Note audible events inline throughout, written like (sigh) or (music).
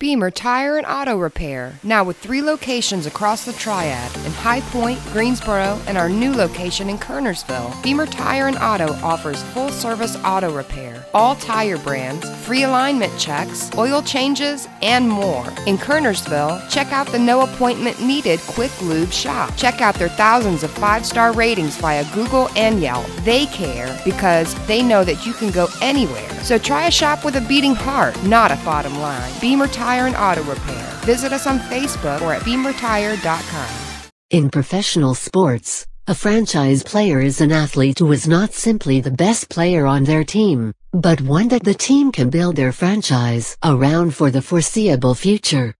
Beamer Tire and Auto Repair, now with three locations across the Triad in High Point, Greensboro, and our new location in Kernersville. Beamer Tire and Auto offers full service auto repair, all tire brands, free alignment checks, oil changes, and more. In Kernersville, check out the no appointment needed Quick Lube shop. Check out their thousands of five star ratings via Google and Yelp. They care because they know that you can go anywhere. So try a shop with a beating heart, not a bottom line. Beamer Tire and Auto Repair. Visit us on Facebook or at beamertire.com. In professional sports, a franchise player is an athlete who is not simply the best player on their team, but one that the team can build their franchise around for the foreseeable future.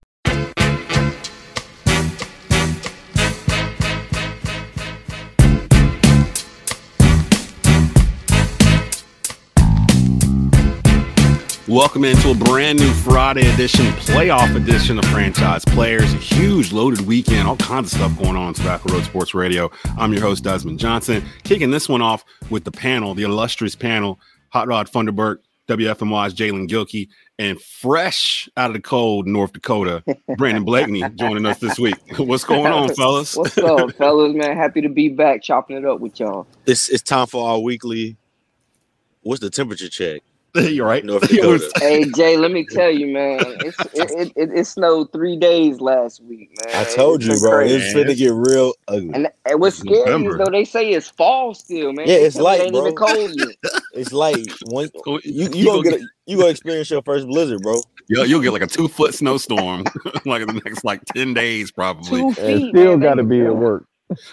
Welcome into a brand new Friday edition, playoff edition of Franchise Players. A huge loaded weekend, all kinds of stuff going on on Tobacco Road Sports Radio. I'm your host, Desmond Johnson, kicking this one off with the panel, the illustrious panel, Hot Rod Funderburk, WFMY's Jalen Gilkey, and fresh out of the cold North Dakota, (laughs) Brandon Blakeney joining us this week. (laughs) What's going on, fellas? (laughs) What's up, fellas, man? Happy to be back chopping it up with y'all. It's, it's time for our weekly, what's the temperature check? (laughs) You're right. North (laughs) Dakota. Hey Jay, let me tell you, man, it's, (laughs) it, it, it, it snowed three days last week, man. I told It's you, bro. crazy. It's finna get real ugly. And, and what's It's scary November. is though they say it's fall still, man. Yeah, They it's tell me light, it ain't even bro. cold yet. It's like one, Go- you you gonna get a, you gonna experience your first blizzard, bro. You'll, you'll get like a two foot snowstorm like in the next like 10 days, probably. Two And feet. still man. got to be at work.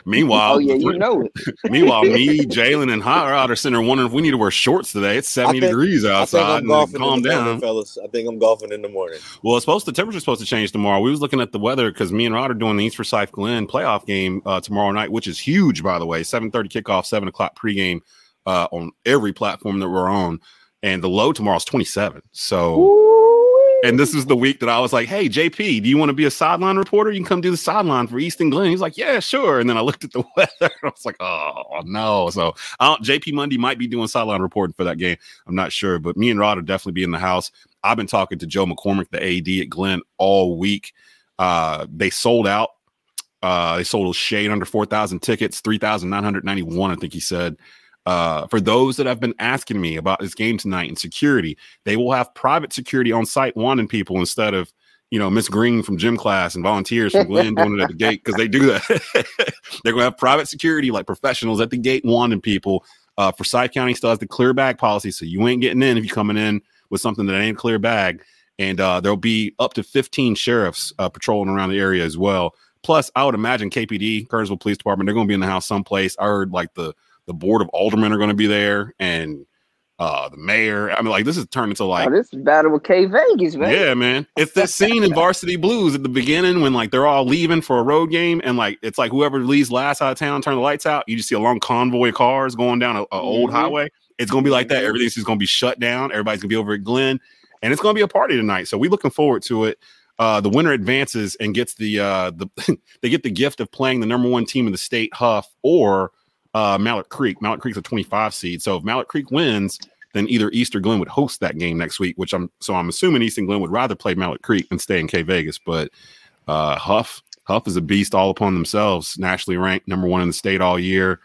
Meanwhile, Oh yeah, you know it. (laughs) meanwhile, me, Jalen, and Hot Rod are sitting there wondering if we need to wear shorts today. It's 70 think- degrees I think outside. I'm golfing calm in the morning, down. fellas. I think I'm golfing in the morning. Well, it's supposed the temperature's supposed to change tomorrow. We was looking at the weather because me and Rod are doing the East Forsyth Glenn playoff game uh, tomorrow night, which is huge, by the way. Seven thirty kickoff, seven o'clock pregame uh, on every platform that we're on, and the low tomorrow is twenty seven. So, and this is the week that I was like, "Hey, JP, do you want to be a sideline reporter? You can come do the sideline for Easton Glen." He's like, "Yeah, sure." And then I looked at the (laughs) weather, I was like, "Oh no!" So, JP Monday might be doing sideline reporting for that game. I'm not sure, but me and Rod will definitely be in the house. I've been talking to Joe McCormick, the AD at Glenn, all week. Uh, they sold out. Uh, they sold a shade under 4,000 tickets, 3,991, I think he said. Uh, for those that have been asking me about this game tonight and security, they will have private security on site wanting people instead of, you know, Miss Green from gym class and volunteers from Glenn doing it at the gate because they do that. (laughs) They're to have private security, like professionals at the gate wanting people. Uh, Forsyth County still has the clear bag policy, so you ain't getting in if you're coming in with something that ain't clear bag. And uh, there'll be up to 15 sheriffs uh, patrolling around the area as well. Plus, I would imagine KPD, Kernersville Police Department, they're going to be in the house someplace. I heard like the the board of aldermen are going to be there and uh, the mayor. I mean, like this is turned into like oh, this is battle with K Vegas, man. yeah, man. It's this scene in Varsity Blues at the beginning when like they're all leaving for a road game, and like it's like whoever leaves last out of town, turn the lights out. You just see a long convoy of cars going down a, a old highway. It's gonna be like that. Mhm. Everything's just gonna be shut down. Everybody's gonna be over at Glenn, and it's gonna be a party tonight. So we're looking forward to it. Uh, the winner advances and gets the uh, the (laughs) they get the gift of playing the number one team in the state, Hough, or uh, Mallard Creek. Mallard Creek's a 25 seed. So if Mallard Creek wins, then either East or Glenn would host that game next week, which I'm so I'm assuming East and Glenn would rather play Mallard Creek and stay in K Vegas. But uh, Hough Hough is a beast all upon themselves, nationally ranked number one in the state all year.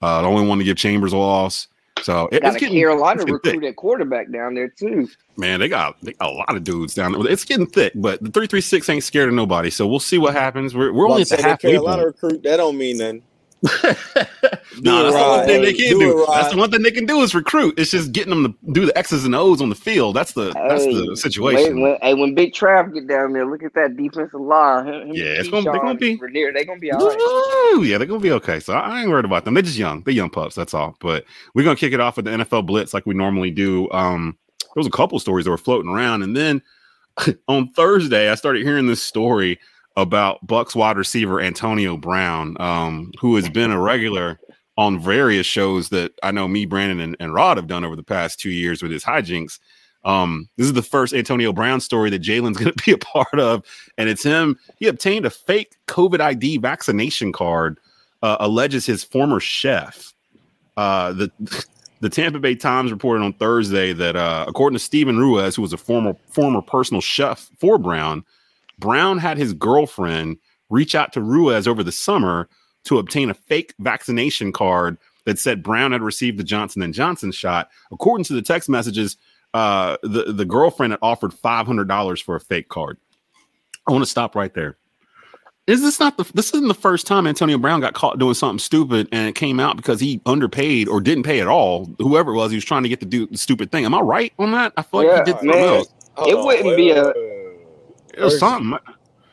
Uh, the only one to give Chambers a loss. So it, Got it's a getting Carolina it's getting thick. recruit quarterback down there too. man. They got, they got a lot of dudes down there. It's getting thick, but the three three six ain't scared of nobody. So we'll see what happens. We're, we're only at Like I the said, that halfway Carolina point. recruit, that don't mean nothing. No, that's the one thing they can Do do. it That's the one thing they can do is recruit. It's just getting them to do the X's and O's on the field. That's the that's the situation. When, when, hey, when Big Trav get down there, look at that defensive line. Him, Yeah, it's gonna- they're gonna be- Rainier, they're gonna be all right. Woo! Yeah, they're gonna be okay. So I I ain't worried about them. They're just young. They're young pups. That's all. But we're gonna kick it off with the NFL Blitz like we normally do. Um, there was a couple stories that were floating around, and then (laughs) on Thursday I started hearing this story about Bucs wide receiver Antonio Brown, um, who has been a regular on various shows that I know me, Brandon, and, and Rod have done over the past two years with his hijinks. Um, this is the first Antonio Brown story that Jalen's (laughs) going to be a part of, and it's him. He obtained a fake COVID ID vaccination card, uh, alleges his former chef. Uh, the (laughs) the Tampa Bay Times reported on Thursday that uh, according to Steven Ruiz, who was a former former personal chef for Brown, Brown had his girlfriend reach out to Ruiz over the summer to obtain a fake vaccination card that said Brown had received the Johnson and Johnson shot. According to the text messages, uh, the the girlfriend had offered five hundred dollars for a fake card. I want to stop right there. Is this not the this isn't the first time Antonio Brown got caught doing something stupid and it came out because he underpaid or didn't pay at all? Whoever it was, he was trying to get to do the stupid thing. Am I right on that? I feel like Yeah, he did something man. else. Hold It on, wouldn't wait, be wait, a- wait, wait, wait. It was First- something.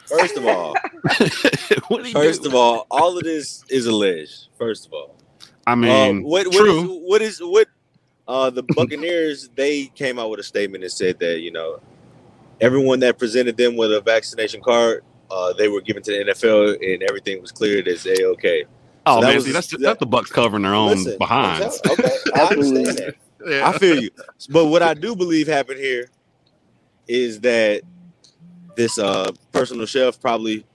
First of all, (laughs) what did first do? of all, all of this is alleged. First of all, I Uh, mean, what what true. is what is what uh the Buccaneers they came out with a statement that said that you know everyone that presented them with a vaccination card uh they were given to the NFL and everything was cleared as a okay. oh so that man, was- see, that's that- that's the Bucs covering their own Listen, I'm behinds. okay, I (laughs) understand that. Yeah. I feel you. But what I do believe happened here is that this uh personal chef probably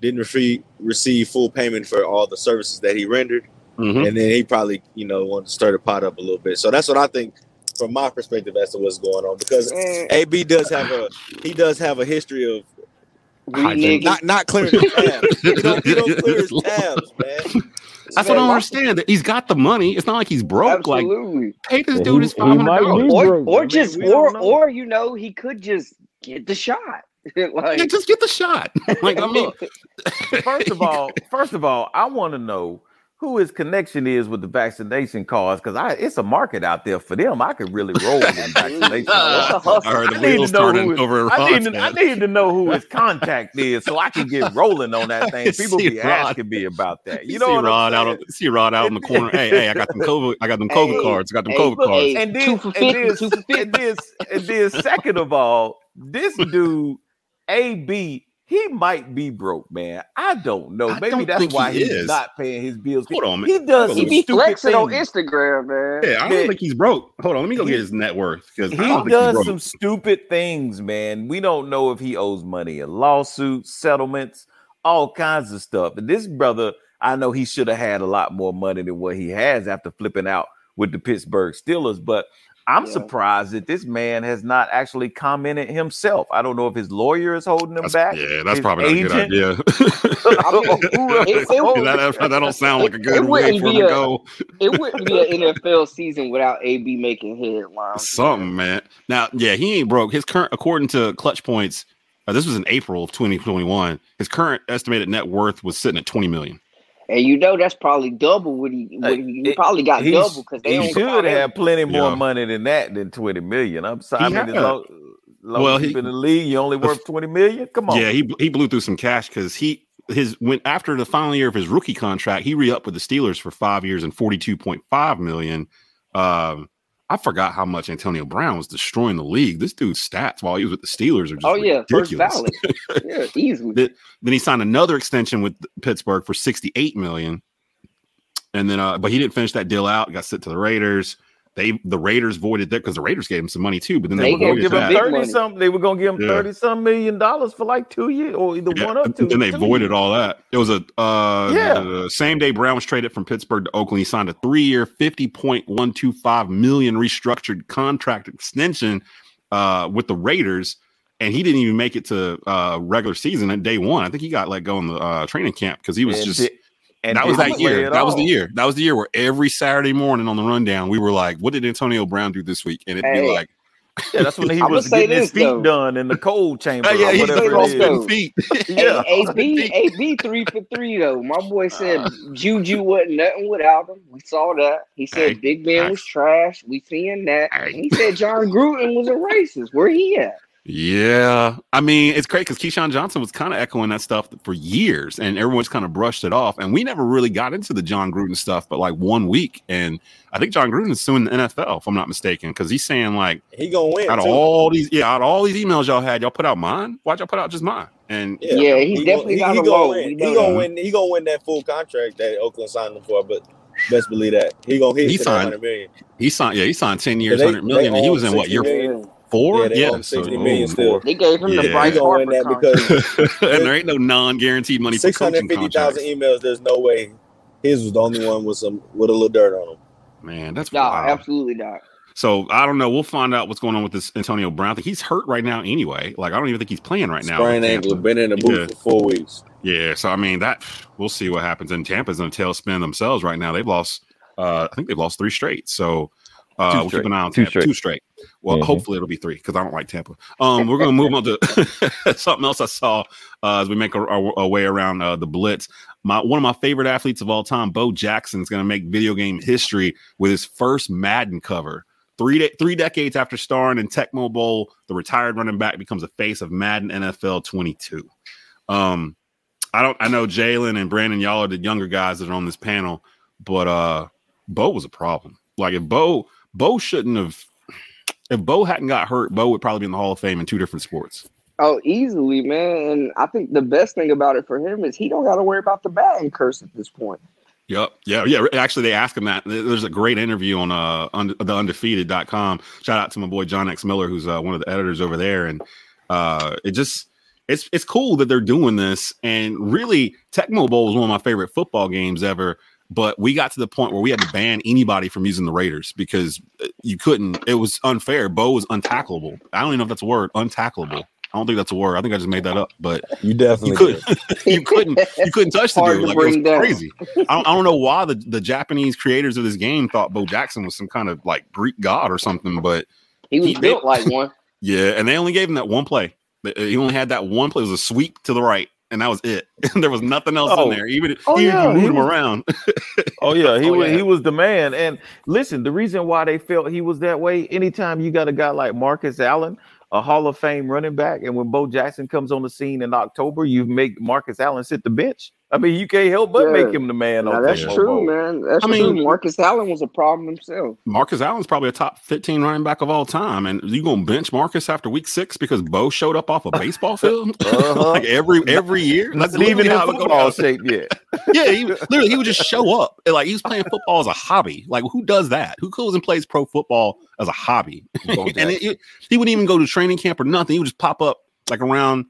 didn't receive receive full payment for all the services that he rendered, Mhm. and then he probably you know wanted to stir the pot up a little bit. So that's what I think from my perspective as to what's going on because Man, AB does have a he does have a history of not not clearing his tabs. (laughs) He don't, he don't clear his tabs, man. That's what I don't understand. That he's got the money. It's not like he's broke. Like Absolutely. pay this dude he- his five hundred dollars. be- or broke. I or mean, just or know. or you know he could just get the shot. (laughs) like Yeah, just get the shot. (laughs) (laughs) Like I mean, First of all, first of all, I want to know who his connection is with the vaccination cards because I it's a market out there for them. I could really roll with vaccination. What's a cards. hustle? I heard the I need wheels to know turning who over. I need, to, I need to know who his contact is so I can get rolling on that thing. People See be Rod. asking me about that. You You know see Rod out saying? on see Rod out in the corner. Hey, hey, I got them COVID. I got them COVID Hey, cards. I got them hey, COVID look, cards. and then, and then, two for 50. and then, and then, second of all, this dude, AB, he might be broke, man. I don't know. I Maybe don't that's why he he's is. not paying his bills. Hold on, man. He does He be stupid flexing on. Instagram, man. Yeah, I don't Man. think he's broke. Hold on, let me go He- get his net worth because I He don't think does he's broke. some stupid things, man. We don't know if he owes money in lawsuits, settlements, all kinds of stuff. And this brother, I know he should have had a lot more money than what he has after flipping out with the Pittsburgh Steelers. But I'm Yeah. surprised that this man has not actually commented himself. I don't know if his lawyer is holding him That's- back. yeah, that's probably not a good idea. (laughs) I don't know who else It- it that, that, don't sound like a good way for him be to go. It wouldn't be an NFL season without AB making headlines. Something, man. Now, yeah, he ain't broke. His current, according to Clutch Points, uh, this was in April of 2021. His current estimated net worth was sitting at 20 million. And you know that's probably double what he what he, he probably got he double because they he don't should count him. have plenty more Yeah. money than that than 20 million. I'm sorry. He I mean, as long, long Well, as he- been in the league, you only worth 20 million. Come on. Yeah, he he blew through some cash because he his went after the final year of his rookie contract, he re-upped with the Steelers for five years and 42.5 million. Um, I forgot how much Antonio Brown was destroying the league. This dude's stats while he was with the Steelers are just Oh yeah, first ridiculous. ballot. yeah, (laughs) easily. Then he signed another extension with Pittsburgh for 68 million. And then uh, but he didn't finish that deal out, got sent to the Raiders. They the Raiders voided that because the Raiders gave him some money too, but then They they, were give him 30 money. something. They were gonna give him Yeah. 30 some million dollars for like two years or either Yeah, one up and then they two voided years. all that. It was a uh Yeah. the same day Brown was traded from Pittsburgh to Oakland. He signed a three-year, fifty point one two five million restructured contract extension uh with the Raiders, and he didn't even make it to uh regular season at day one. I think he got let go in the uh training camp because he was And just and that was that year. at That was the year. That was the year where every Saturday morning on the rundown we were like, "What did Antonio Brown do this week?" And it'd be like, Yeah, that's when he (laughs) was say getting his feet though. done in the cold chamber. "Oh (laughs) yeah, or he's whatever doing all it is. feet." (laughs) Yeah. Hey, AB, AB three for three though. My boy said Uh. Juju wasn't nothing without him. We saw that. He said Hey, Big Ben hey. was trash. We seeing that. And he said Jon Gruden was a racist. Where he at? Yeah, I mean it's great because Keyshawn Johnson was kind of echoing that stuff for years, and everyone's kind of brushed it off. And we never really got into the Jon Gruden stuff, but like one week, and I think Jon Gruden is suing the NFL if I'm not mistaken, because he's saying like He gonna win. out of too. all these, yeah, out of all these emails y'all had, y'all put out mine. Why'd y'all put out just mine? And Yeah, he's he definitely gonna, he, he gonna win. He gonna that. win. He gonna win that full contract that Oakland signed him for. But best believe that he gonna hit He for that signed- hundred million. he signed, yeah, he signed ten years, hundred million, and he was in what year million. Four? Yeah, they Yeah, own so- 60 million still. They gave him Yeah. the He Bryce He win Harper that contract. because (laughs) and (laughs) there ain't no non-guaranteed money for six hundred coaching fifty thousand contracts. emails. There's no way his was the only one with some with a little dirt on him. man, that's No, wild. absolutely not. So I don't know. We'll find out what's going on with this Antonio Brown thing. He's hurt right now anyway. Like I don't even think he's playing right now. Sprained with ankle, been in the boot Yeah. for four weeks. Yeah. So I mean that we'll see what happens. And Tampa's in a tailspin themselves right now. They've lost. Uh, I think they've lost three straight. So uh, Two we'll keep an eye on Two straight. Two straight. Well, Mhm. hopefully it'll be three because I don't like Tampa. Um, we're gonna move on to (laughs) something else I saw uh, as we make our, our, our way around uh, the blitz. My one of my favorite athletes of all time, Bo Jackson, is gonna make video game history with his first Madden cover. Three de- three decades after starring in Tecmo Bowl, the retired running back becomes a face of Madden NFL 22. Um, I don't. I know Jalen and Brandon, y'all are the younger guys that are on this panel, but uh, Bo was a problem. Like if Bo Bo shouldn't have. If Bo hadn't got hurt, Bo would probably be in the Hall of Fame in two different sports. Oh, easily, man. And I think the best thing about it for him is he don't got to worry about the batting curse at this point. Yep. Yeah. Yeah. Actually, they asked him that. There's a great interview on uh the undefeated.com. Shout out to my boy John X Miller, who's uh, one of the editors over there. And uh it just it's it's cool that they're doing this. And really, Tecmo Bowl was one of my favorite football games ever. But we got to the point where we had to ban anybody from using the Raiders because uh, you couldn't. It was unfair. Bo was untackleable. I don't even know if that's a word. Untackleable. I don't think that's a word. I think I just made that up. But You you definitely couldn't (laughs) you couldn't you couldn't touch the Hard dude to like it was crazy I don't, I don't know why the, the japanese creators of this game thought bo jackson was some kind of like greek god or something but He was He- built like one. (laughs) yeah and they only gave him that one play he only had that one play it was a sweep to the right and that was it (laughs) there was nothing else Oh. in there even Oh, he, yeah, he moved him around (laughs) (laughs) Oh yeah, he Oh, was yeah. he was the man. And listen, the reason why they felt he was that way, anytime you got a guy like Marcus Allen, a Hall of Fame running back, and when Bo Jackson comes on the scene in October, you make Marcus Allen sit the bench. I mean, you can't help but Yeah. make him the man. Now, on that's Tecmo true, Bowl. man. That's I mean- true. Marcus Allen was a problem himself. marcus allen's probably a top 15 running back of all time and you gonna bench marcus after week six because bo showed up off a baseball field (laughs) Uh-huh. like every every year Not That's even literally in how it would go football shape yet. (laughs) yeah, he, literally, he would just show up. And, Like he was playing football as a hobby. Like who does that? Who goes and plays pro football as a hobby? (laughs) And it, it- he wouldn't even go to training camp or nothing. He would just pop up like around,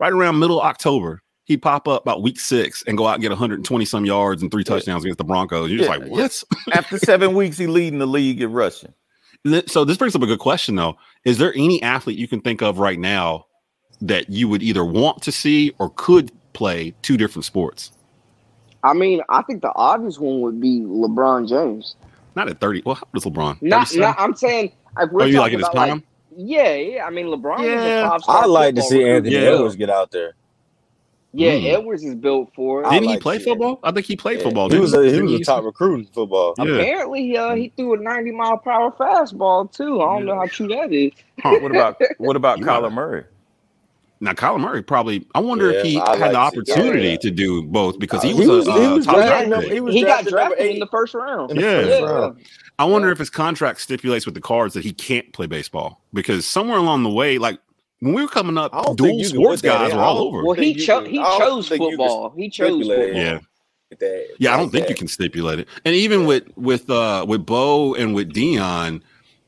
right around middle October. He'd pop up about week six and go out and get 120 some yards and three touchdowns against the Broncos. You're just like, yeah. what? After seven weeks, he leading the league in rushing. So this brings up a good question though. Is there any athlete you can think of right now that you would either want to see or could play two different sports? I mean, I think the obvious one would be LeBron James. Not at 30. Well, how old is LeBron? Not, not I'm saying if we're Oh, you like talking in his about like, yeah, yeah. I mean, LeBron is Yeah. a five star. I like to see Anthony Yeah. Edwards get out there. Yeah, Mm. Edwards is built for it. Didn't he play seeing football? I think he played Yeah. football. He was a, he Didn't was a top recruit in football. Yeah. Apparently, uh, he threw a 90 mile per hour fastball too. I don't know how true that is. Huh. What about what about (laughs) You Kyler gotta- Murray? Now, Kyler Murray probably. I wonder if he I had the like to see opportunity Kyler. to do both because he Uh, was, he was- a he uh, top drafted draft number- he was He got drafted number drafted in the first round. The Yeah. first round. I wonder if his contract stipulates with the cards that he can't play baseball because somewhere along the way, like when we were coming up, I dual think you can sports guys were all over. Well, he think cho- can- he chose think you can football. He chose football. yeah. That- Yeah, I don't think that. you can stipulate it. And even with with uh with Bo and with Deion,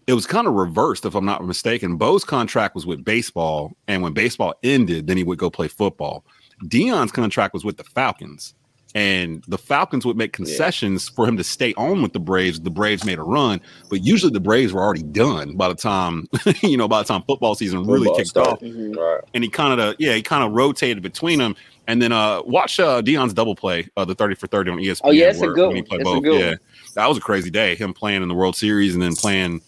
it was kind of reversed, if I'm not mistaken. Bo's contract was with baseball, and when baseball ended, then he would go play football. Deion's contract was with the Falcons, and the Falcons would make concessions for him to stay on with the Braves. The Braves made a run, but usually the Braves were already done by the time (laughs) you know by the time football season really Football kicked started. off Mhm. Right. and he kind of yeah he kind of rotated between them and then uh watch uh Deion's double play uh the 30 for 30 on ESPN Oh, yeah, it's a good one. played It's a good yeah one. that was a crazy day him playing in the World Series and then playing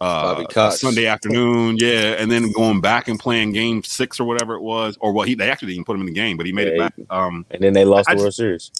uh Bobby Sunday afternoon yeah and then going back and playing game 6 or whatever it was or well he they actually didn't put him in the game but he made it back um And then they lost I the just- World Series.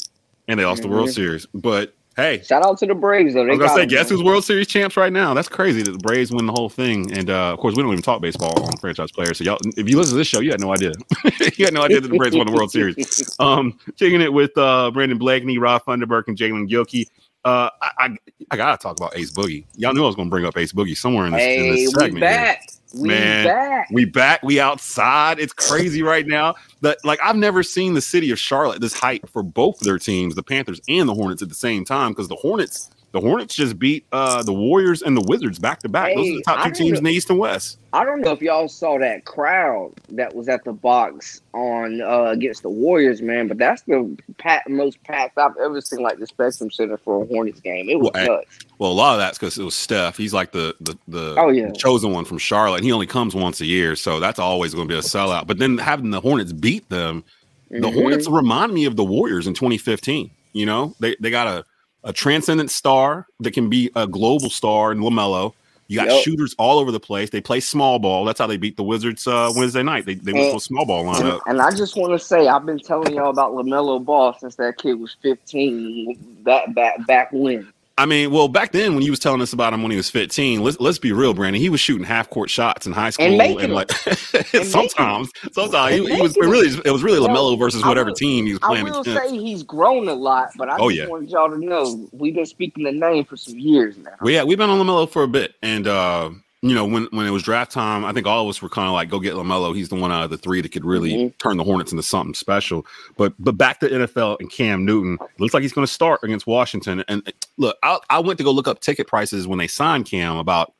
and they lost the World Mhm. Series but hey Shout out to the Braves though. I They was gonna say, him, guess man. who's World Series champs right now? That's crazy that the Braves win the whole thing. And uh, of course, we don't even talk baseball on franchise players. So y'all, if you listen to this show, you had no idea. (laughs) you had no idea that the Braves won the World Series. (laughs) Um, kicking it with uh, Brandon Blakeney, Rod Funderburk, and Jalen Gilkey. Uh, I, I I gotta talk about Ace Boogie. Y'all knew I was gonna bring up Ace Boogie somewhere in this, in this we segment. here. back. We Man. back. We back. We outside. It's crazy right now. That like I've never seen the city of Charlotte this hype for both their teams, the Panthers and the Hornets, at the same time. Because the Hornets The Hornets just beat uh, the Warriors and the Wizards back to back. Those are the top two teams don't in the East and West. I don't know if y'all saw that crowd that was at the box on uh, against the Warriors, man, but that's the pat- most packed I've ever seen like the Spectrum Center for a Hornets game. It was Well, nuts. Well, a lot of that's because it was Steph. He's like the the the Oh, yeah. chosen one from Charlotte. and He only comes once a year, so that's always going to be a sellout. But then having the Hornets beat them, the Mhm. Hornets remind me of the Warriors in 2015. You know, they they got a a transcendent star that can be a global star in LaMelo. You got Yep. shooters all over the place. They play small ball. That's how they beat the Wizards uh, Wednesday night. They they went And- to a small ball lineup. and I just want to say, I've been telling y'all about LaMelo Ball since that kid was 15. Back back back when. I mean, well, back then when you was telling us about him when he was 15, let's let's be real, Brandon. He was shooting half court shots in high school, And them. like (laughs) And sometimes, sometimes he, he was it really it was really LaMelo versus whatever will- team he was playing. I will against. say he's grown a lot, but I Oh, just yeah. wanted y'all to know we've been speaking the name for some years now. Well, yeah, we've been on LaMelo for a bit, and uh, you know, when when it was draft time, I think all of us were kind of like, "Go get LaMelo." He's the one out of the three that could really Mhm. turn the Hornets into something special. But but back to NFL and Cam Newton, looks like he's going to start against Washington. And look, I, I went to go look up ticket prices when they signed Cam about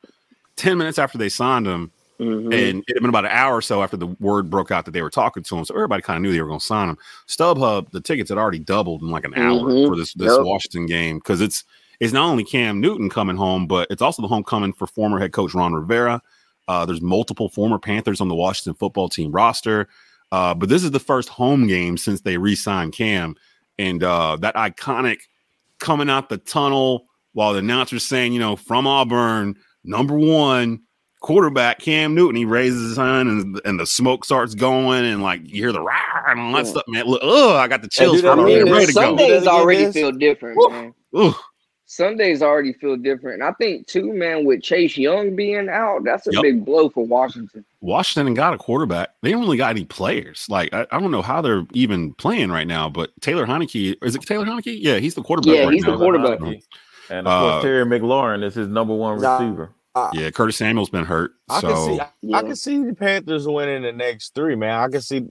ten minutes after they signed him. Mhm. And it had been about an hour or so after the word broke out that they were talking to him. So everybody kind of knew they were going to sign him. StubHub, the tickets had already doubled in like an hour Mhm. for this this Yep. Washington game because it's it's not only Cam Newton coming home, but it's also the homecoming for former head coach Ron Rivera. Uh, there's multiple former Panthers on the Washington football team roster. Uh, but this is the first home game since they re-signed Cam, and uh, that iconic coming out the tunnel while the announcer's saying, you know, from Auburn, number one quarterback Cam Newton. He raises his hand and, and the smoke starts going and like you hear the rah and all that Yeah. stuff, man. Look, oh, I got the chills do that I mean, ready to go. Sundays Do that again, already feel different, Woo. man. Ooh, Sundays already feel different. And I think too, man, with Chase Young being out, that's a Yep. big blow for Washington. Washington ain't got a quarterback. They don't really got any players. Like I, I don't know how they're even playing right now. But Taylor Heinicke is it Taylor Heinicke? Yeah, he's the quarterback. Yeah, right he's the quarterback. And of course, Uh, Terry McLaurin is his number one Nah. receiver. Yeah, Curtis Samuel's been hurt. I so can see. I, Yeah. I can see the Panthers winning the next three, man. I can see.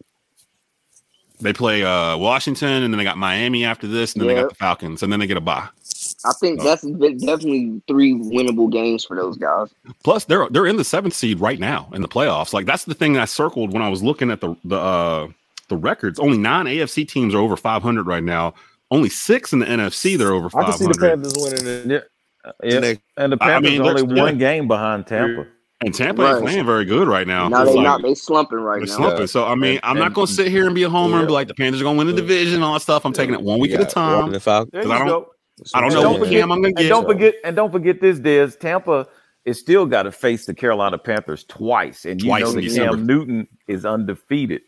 they play uh Washington and then they got Miami after this, and then they got the Falcons, and then they get a bye. I think that's de- definitely three winnable games for those guys. Plus, they're they're in the seventh seed right now in the playoffs. Like that's the thing I circled when I was looking at the the uh the records. Only nine AFC teams are over 500 right now. Only six in the NFC they're over 500. I can see the 500. Panthers winning the, Yeah, yeah. And the I Panthers mean, only they're- yeah. one game behind Tampa. And Tampa ain't Right. playing very good right now. now It's they like- not they slumping right They're now. slumping. So I mean, And- I'm not going to sit here and be a homer and be like the Panthers are going to win the division and all that stuff. I'm taking it one week You at a time. Washington Falcons. You I don't- go. I don't And know don't what forget- Cam I'm going to And don't forget, and don't forget this, Des. Tampa is still got to face the Carolina Panthers twice, and you know in that December. Cam Newton is undefeated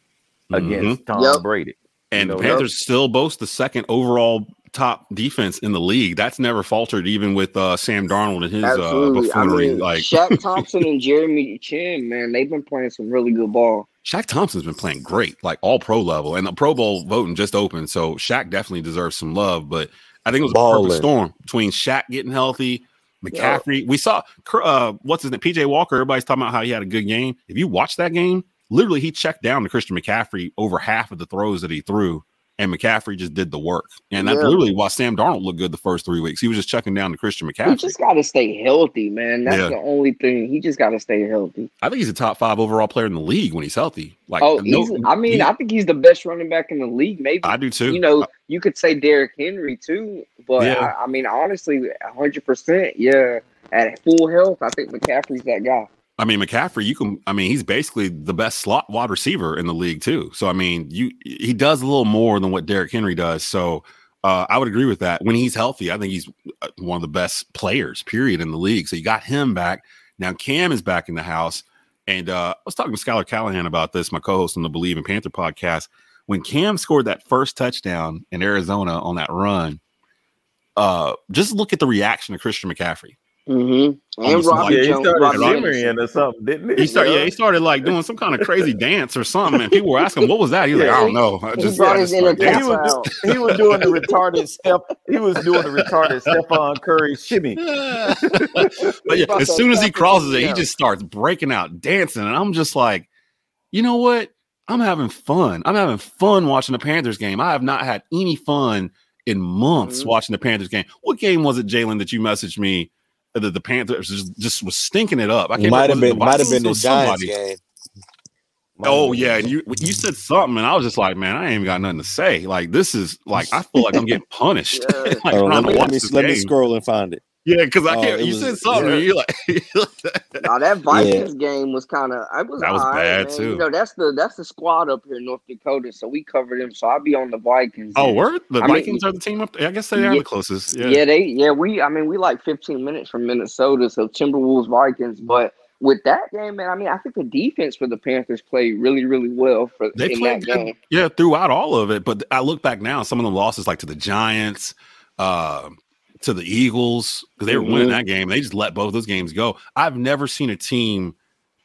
against Tom Yep. Brady. And You the know, Panthers still boast the second overall top defense in the league. That's never faltered, even with uh, Sam Darnold and his uh, Absolutely. I mean, like Shaq (laughs) Thompson and Jeremy Chinn, man, they've been playing some really good ball. Shaq Thompson's been playing great, like all pro level, and the Pro Bowl voting just opened, so Shaq definitely deserves some love. But I think it was a perfect storm between Shaq getting healthy, McCaffrey. We saw uh, what's his name, PJ Walker. Everybody's talking about how he had a good game. If you watch that game, literally he checked down to Christian McCaffrey over half of the throws that he threw, and McCaffrey just did the work. And that's Yeah. literally why Sam Darnold looked good the first three weeks. He was just checking down to Christian McCaffrey. He just got to stay healthy, man. That's Yeah. the only thing. He just got to stay healthy. I think he's a top five overall player in the league when he's healthy. Like, Oh, no-. I mean, he- I think he's the best running back in the league. Maybe I do too. you know, uh, you could say Derrick Henry too, but Yeah. I, I mean, honestly, hundred percent, yeah. At full health, I think McCaffrey's that guy. I mean, McCaffrey, you can. I mean, he's basically the best slot wide receiver in the league too. So I mean, you he does a little more than what Derrick Henry does. So uh, I would agree with that. When he's healthy, I think he's uh, one of the best players, period, in the league. So you got him back. Now Cam is back in the house, and uh, I was talking to Skylar Callahan about this, my co-host on the Believe in Panther podcast. When Cam scored that first touchdown in Arizona on that run, uh, just look at the reaction of Christian McCaffrey. Mm-hmm. And Robbie like- Yeah, he started Robbie shimmering Anderson. or something, didn't he? He started, yeah, he started like doing some kind of crazy dance or something, and people were asking, "What was that?" He was like, "I don't know." I He just, brought I his just inner started He was, he was doing the retarded step. He was doing the retarded (laughs) Stephen Curry shimmy. (laughs) but yeah, as soon as he crosses in, it, he just starts breaking out dancing, and I'm just like, you know what? I'm having fun. I'm having fun watching the Panthers game. I have not had any fun in months Mhm. watching the Panthers game. What game was it, Jalen, that you messaged me that the Panthers just, just was stinking it up? I can't Might have remember, was been might have been the Giants somebody? game. Might Oh yeah, and you you said something, and I was just like, man, I ain't even got nothing to say. Like this is like I feel like I'm getting punished. (laughs) (laughs) Like Hold on, trying let me, let me, let me scroll and find it. Yeah, because I Oh, can't. it You was- said something. yeah. you're like, (laughs) Now that Vikings game was kind of I was That was alright, bad, man. too. You know that's the that's the squad up here in North Dakota, so we covered them. So I'll be on the Vikings. oh, and- word. The I mean, Vikings are the team up there. I guess they are Yeah. the closest. Yeah. Yeah. they yeah we I mean we like 15 minutes from Minnesota, so Timberwolves Vikings. But with that game, man, I mean I think the defense for the Panthers played really really well for They in played that good, game. yeah, throughout all of it. But I look back now, some of the losses, like to the Giants, uh, to the Eagles, because they were winning Mhm. that game. They just let both those games go. I've never seen a team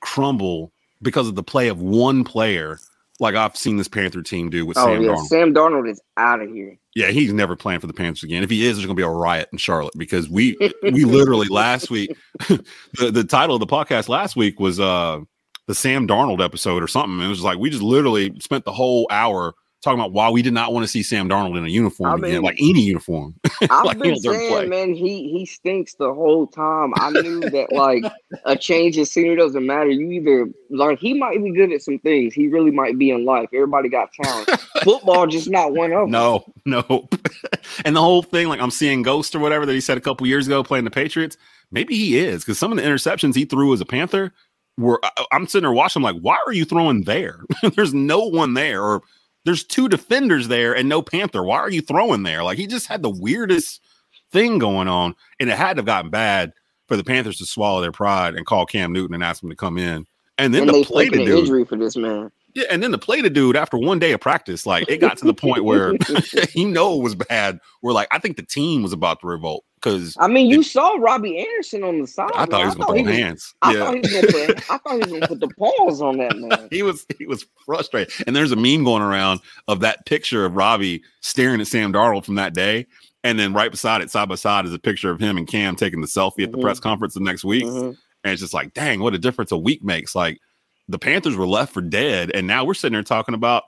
crumble because of the play of one player, like I've seen this Panther team do with Oh Sam yeah, Darnold. Sam Darnold is out of here. Yeah, he's never playing for the Panthers again. If he is, there's going to be a riot in Charlotte because we we literally (laughs) last week (laughs) the, the title of the podcast last week was uh the Sam Darnold episode or something. It was like we just literally spent the whole hour talking about why we did not want to see Sam Darnold in a uniform I again, like any uniform. (laughs) I've Like, been play. saying, man, he he stinks the whole time. I knew that like a change in scenery doesn't matter. You either like he might be good at some things. He really might be in life. Everybody got talent. Football just not one of them. No, no. (laughs) and the whole thing, like I'm seeing Ghost or whatever that he said a couple years ago playing the Patriots. Maybe he is because some of the interceptions he threw as a Panther were. I'm sitting there watching. I'm like, why are you throwing there? (laughs) there's no one there, or there's two defenders there and no Panther. Why are you throwing there? Like he just had the weirdest thing going on, and it had to have gotten bad for the Panthers to swallow their pride and call Cam Newton and ask him to come in. And then and to they play the an dude. injury for this man. Yeah, and then to play the dude after one day of practice, like it got to the point where (laughs) (laughs) he know it was bad. Where like I think the team was about to revolt because I mean, you saw Robbie Anderson on the side. I thought he was going to throw hands. I yeah, thought he was gonna put. I thought he was gonna put the paws on that man. (laughs) he was he was frustrated. And there's a meme going around of that picture of Robbie staring at Sam Darnold from that day, and then right beside it, side by side, is a picture of him and Cam taking the selfie at the Mhm. press conference the next week. Mhm. And it's just like, dang, what a difference a week makes. Like the Panthers were left for dead, and now we're sitting there talking about,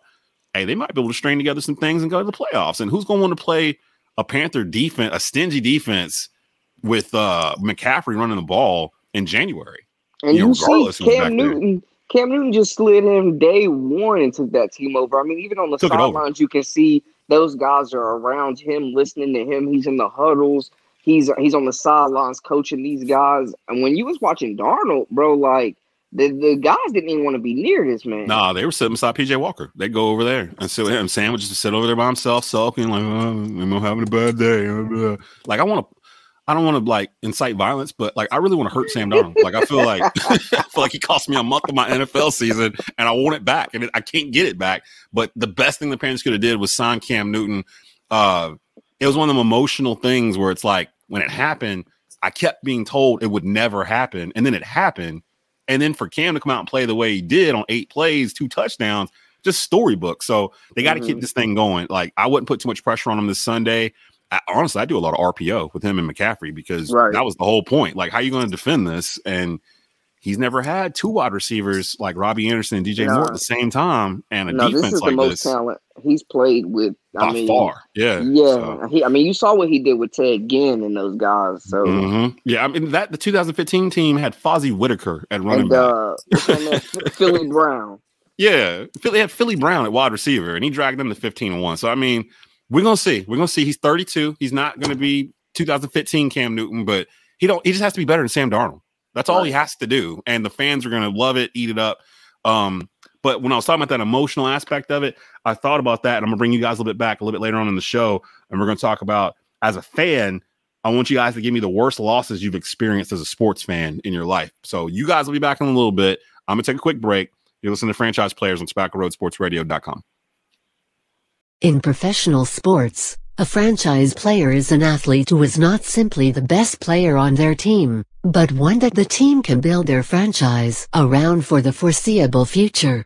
hey, they might be able to string together some things and go to the playoffs. And who's going to want to play a Panther defense, a stingy defense with uh McCaffrey running the ball in January? And You know, you see regardless who's back Cam there. Newton. Cam Newton just slid him day one and took that team over. I mean, even on the Took it over. sidelines, you can see those guys are around him, listening to him. He's in the huddles. He's he's on the sidelines coaching these guys. And when you was watching Darnold, bro, like the, the guys didn't even want to be near this man. Nah, they were sitting beside PJ Walker. They go over there and sit with him. Sam would just sit over there by himself, sulking, like, oh, I'm having a bad day. Like, I want to, I don't want to like incite violence, but like, I really want to hurt Sam Darnold. Like, I feel like, (laughs) I feel like he cost me a month of my NFL season and I want it back and I can't get it back. But the best thing the parents could have did was sign Cam Newton. Uh, it was one of them emotional things where it's like, when it happened, I kept being told it would never happen. And then it happened. And then for Cam to come out and play the way he did on eight plays, two touchdowns, just storybook. So they got to keep Mhm. this thing going. Like I wouldn't put too much pressure on him this Sunday. I, honestly, I do a lot of RPO with him and McCaffrey because Right. that was the whole point. Like, how are you going to defend this? And he's never had two wide receivers like Robbie Anderson and DJ Moore at the same time, and a no, this defense is the like most this talent he's played with. I by mean, far. Yeah, Yeah, So- he, I mean, you saw what he did with Ted Ginn and those guys. So Mhm. Yeah, I mean that the 2015 team had Fozzy Whittaker at running and back. uh, what's on there? F- Philly Brown. Yeah, Philly had Philly Brown at wide receiver, and he dragged them to 15 and 1. So I mean, we're gonna see. We're gonna see. He's 32. He's not gonna be 2015 Cam Newton, but he don't he just has to be better than Sam Darnold. That's all he has to do. And the fans are gonna love it, eat it up. Um, but when I was talking about that emotional aspect of it, I thought about that, and I'm gonna bring you guys a little bit back a little bit later on in the show, and we're gonna talk about as a fan. I want you guys to give me the worst losses you've experienced as a sports fan in your life. So you guys will be back in a little bit. I'm gonna take a quick break. You're listening to franchise players on tobacco.roadsportsradio.com. In professional sports, a franchise player is an athlete who is not simply the best player on their team, but one that the team can build their franchise around for the foreseeable future.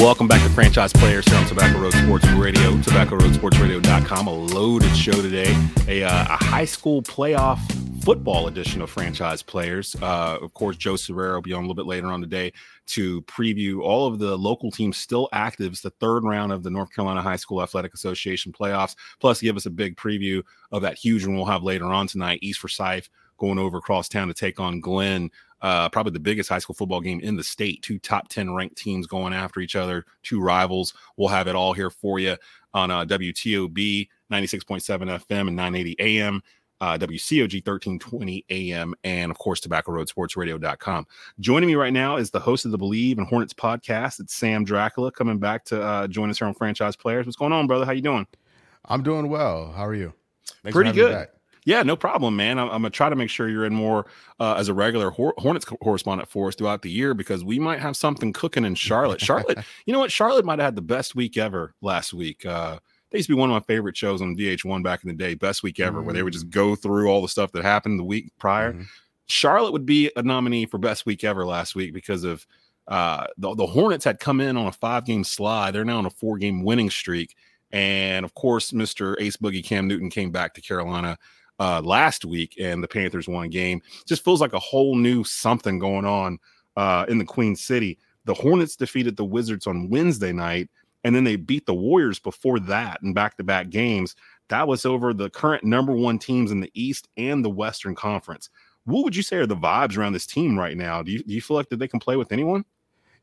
Welcome back to Franchise Players here on Tobacco Road Sports Radio, TobaccoRoadSportsRadio.com. A loaded show today. A, uh, a high school playoff football edition of Franchise Players. Uh, of course, Joe Serrero will be on a little bit later on today to preview all of the local teams still active. It's the third round of the North Carolina High School Athletic Association playoffs. Plus, give us a big preview of that huge one we'll have later on tonight. East Forsyth going over across town to take on Glenn. Uh, probably the biggest high school football game in the state. Two top 10 ranked teams going after each other, two rivals. We'll have it all here for you on uh, WTOB 96.7 FM and 980 AM uh, WCOG 1320 AM, and of course, TobaccoRoadSportsRadio.com. Joining me right now is the host of the Believe and Hornets podcast. It's Sam Dracula coming back to uh, join us here on Franchise Players. What's going on, brother? How you doing? I'm doing well. How are you? Thanks Pretty good. Yeah, no problem, man. I'm, I'm, gonna try to make sure you're in more uh, as a regular Hor- Hornets correspondent for us throughout the year because we might have something cooking in Charlotte. Charlotte, (laughs) you know what? Charlotte might have had the best week ever last week. Uh, they used to be one of my favorite shows on VH1 back in the day, best week ever, mm-hmm. where they would just mm. go through all the stuff that happened the week prior. Mm-hmm. Charlotte would be a nominee for best week ever last week because of uh, the, the Hornets had come in on a five game slide. They're now on a four game winning streak. And of course, Mr. Ace Boogie Cam Newton came back to Carolina uh, last week and the Panthers won game. Just feels like a whole new something going on uh, in the Queen City. The Hornets defeated the Wizards on Wednesday night and then they beat the Warriors before that in back to back games. That was over the current number one teams in the East and the Western Conference. What would you say are the vibes around this team right now? Do you, do you feel like that they can play with anyone?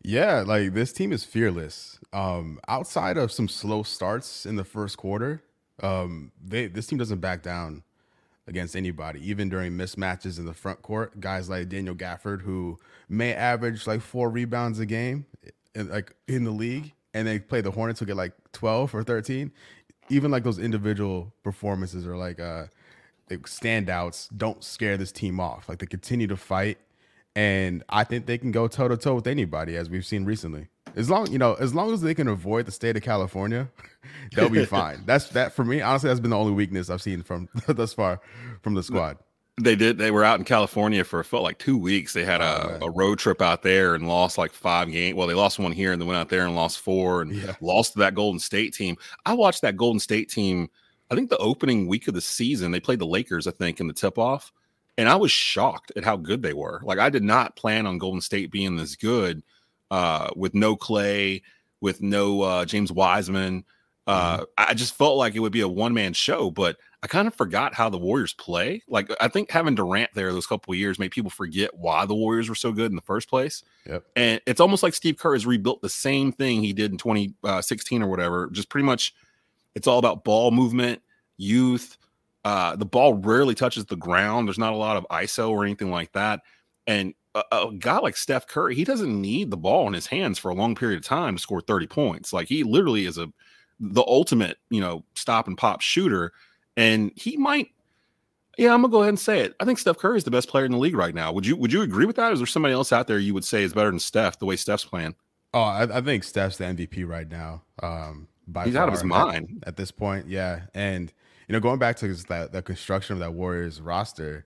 Yeah, like this team is fearless. Um, outside of some slow starts in the first quarter, um, they this team doesn't back down against anybody, even during mismatches in the front court. Guys like Daniel Gafford, who may average like four rebounds a game, in, like in the league, and they play the Hornets who get like 12 or 13, even like those individual performances are like uh standouts don't scare this team off. Like they continue to fight. And I think they can go toe to toe with anybody, as we've seen recently. As long you know, as long as they can avoid the state of California, (laughs) they'll be (laughs) fine. That's that for me. Honestly, that's been the only weakness I've seen from (laughs) thus far from the squad. They did. They were out in California for felt like two weeks. They had a, oh, a, road trip out there and lost like five games. Well, they lost one here and then went out there and lost four and yeah. lost to that Golden State team. I watched that Golden State team. I think the opening week of the season they played the Lakers. I think in the tip off, and I was shocked at how good they were. Like I did not plan on Golden State being this good uh, with no Klay, with no uh, James Wiseman. Uh, mm-hmm. I just felt like it would be a one man show, but I kind of forgot how the Warriors play. Like I think having Durant there those couple of years made people forget why the Warriors were so good in the first place. Yep. And it's almost like Steve Kerr has rebuilt the same thing he did in 2016 uh, or whatever. Just pretty much, it's all about ball movement, youth. Uh, the ball rarely touches the ground. There's not a lot of ISO or anything like that. And a, a guy like Steph Curry, he doesn't need the ball in his hands for a long period of time to score 30 points. Like he literally is a the ultimate, you know, stop and pop shooter and he might. Yeah, I'm gonna go ahead and say it. I think Steph Curry is the best player in the league right now. Would you Would you agree with that? Or is there somebody else out there you would say is better than Steph? The way Steph's playing. Oh, I, I think Steph's the MVP right now. Um, by he's out of his mind at, at, this point. Yeah, and you know, going back to that that construction of that Warriors roster,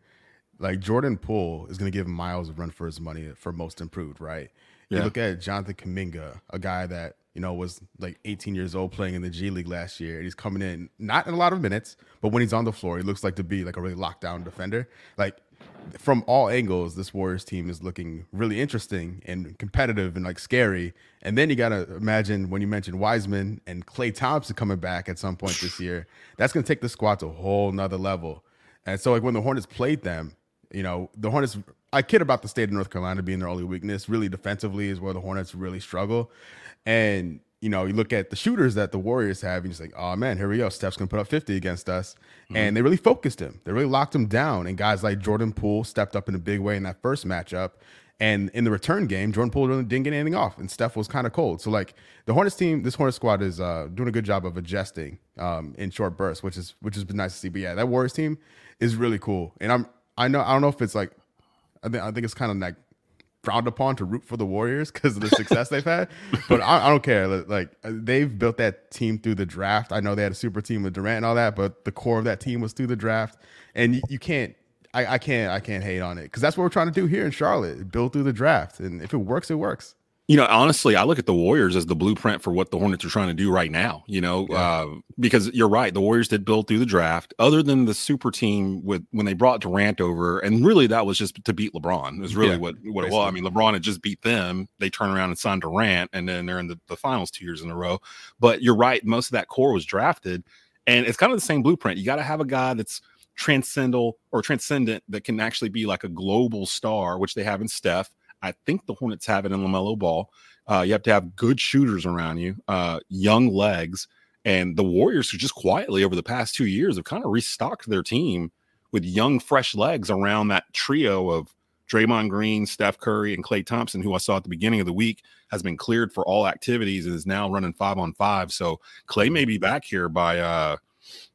like Jordan Poole is going to give Miles a run for his money for most improved, right? Yeah. You look at Jonathan Kuminga, a guy that you know, was like 18 years old playing in the G League last year. And he's coming in not in a lot of minutes, but when he's on the floor, he looks like to be like a really lockdown defender. Like from all angles, this Warriors team is looking really interesting and competitive and like scary. And then you got to imagine when you mentioned Wiseman and Klay Thompson coming back at some point this year, that's going to take the squad to a whole nother level. And so, like when the Hornets played them, you know, the Hornets. I kid about the state of North Carolina being their only weakness. Really, defensively is where the Hornets really struggle. And you know, you look at the shooters that the Warriors have, and you're like, oh man, here we go. Steph's gonna put up 50 against us. Mm-hmm. And they really focused him. They really locked him down. And guys like Jordan Poole stepped up in a big way in that first matchup. And in the return game, Jordan Poole really didn't get anything off, and Steph was kind of cold. So like the Hornets team, this Hornets squad is uh, doing a good job of adjusting um, in short bursts, which is which has been nice to see. But yeah, that Warriors team is really cool. And I'm I know I don't know if it's like I think I think it's kind of like frowned upon to root for the Warriors because of the success they've had. (laughs) But I, I, don't care. Like uh, they've built that team through the draft. I know they had a super team with Durant and all that, but the core of that team was through the draft. And you, you can't. I, I, can't. I can't hate on it because that's what we're trying to do here in Charlotte. Build through the draft, and if it works, it works. You know, honestly, I look at the Warriors as the blueprint for what the Hornets are trying to do right now. You know, yeah. uh, because you're right, the Warriors did build through the draft. Other than the super team with when they brought Durant over, and really that was just to beat LeBron. It was really yeah, what what it was. I mean, LeBron had just beat them. They turn around and signed Durant, and then they're in the, the finals two years in a row. But you're right, most of that core was drafted, and it's kind of the same blueprint. You got to have a guy that's transcendental or transcendent that can actually be like a global star, which they have in Steph I think the Hornets have it in LaMelo Ball. Uh, you have to have good shooters around you, uh, young legs, and the Warriors who just quietly over the past two years have kind of restocked their team with young, fresh legs around that trio of Draymond Green, Steph Curry, and Klay Thompson, who I saw at the beginning of the week has been cleared for all activities and is now running five on five. So Klay may be back here by uh,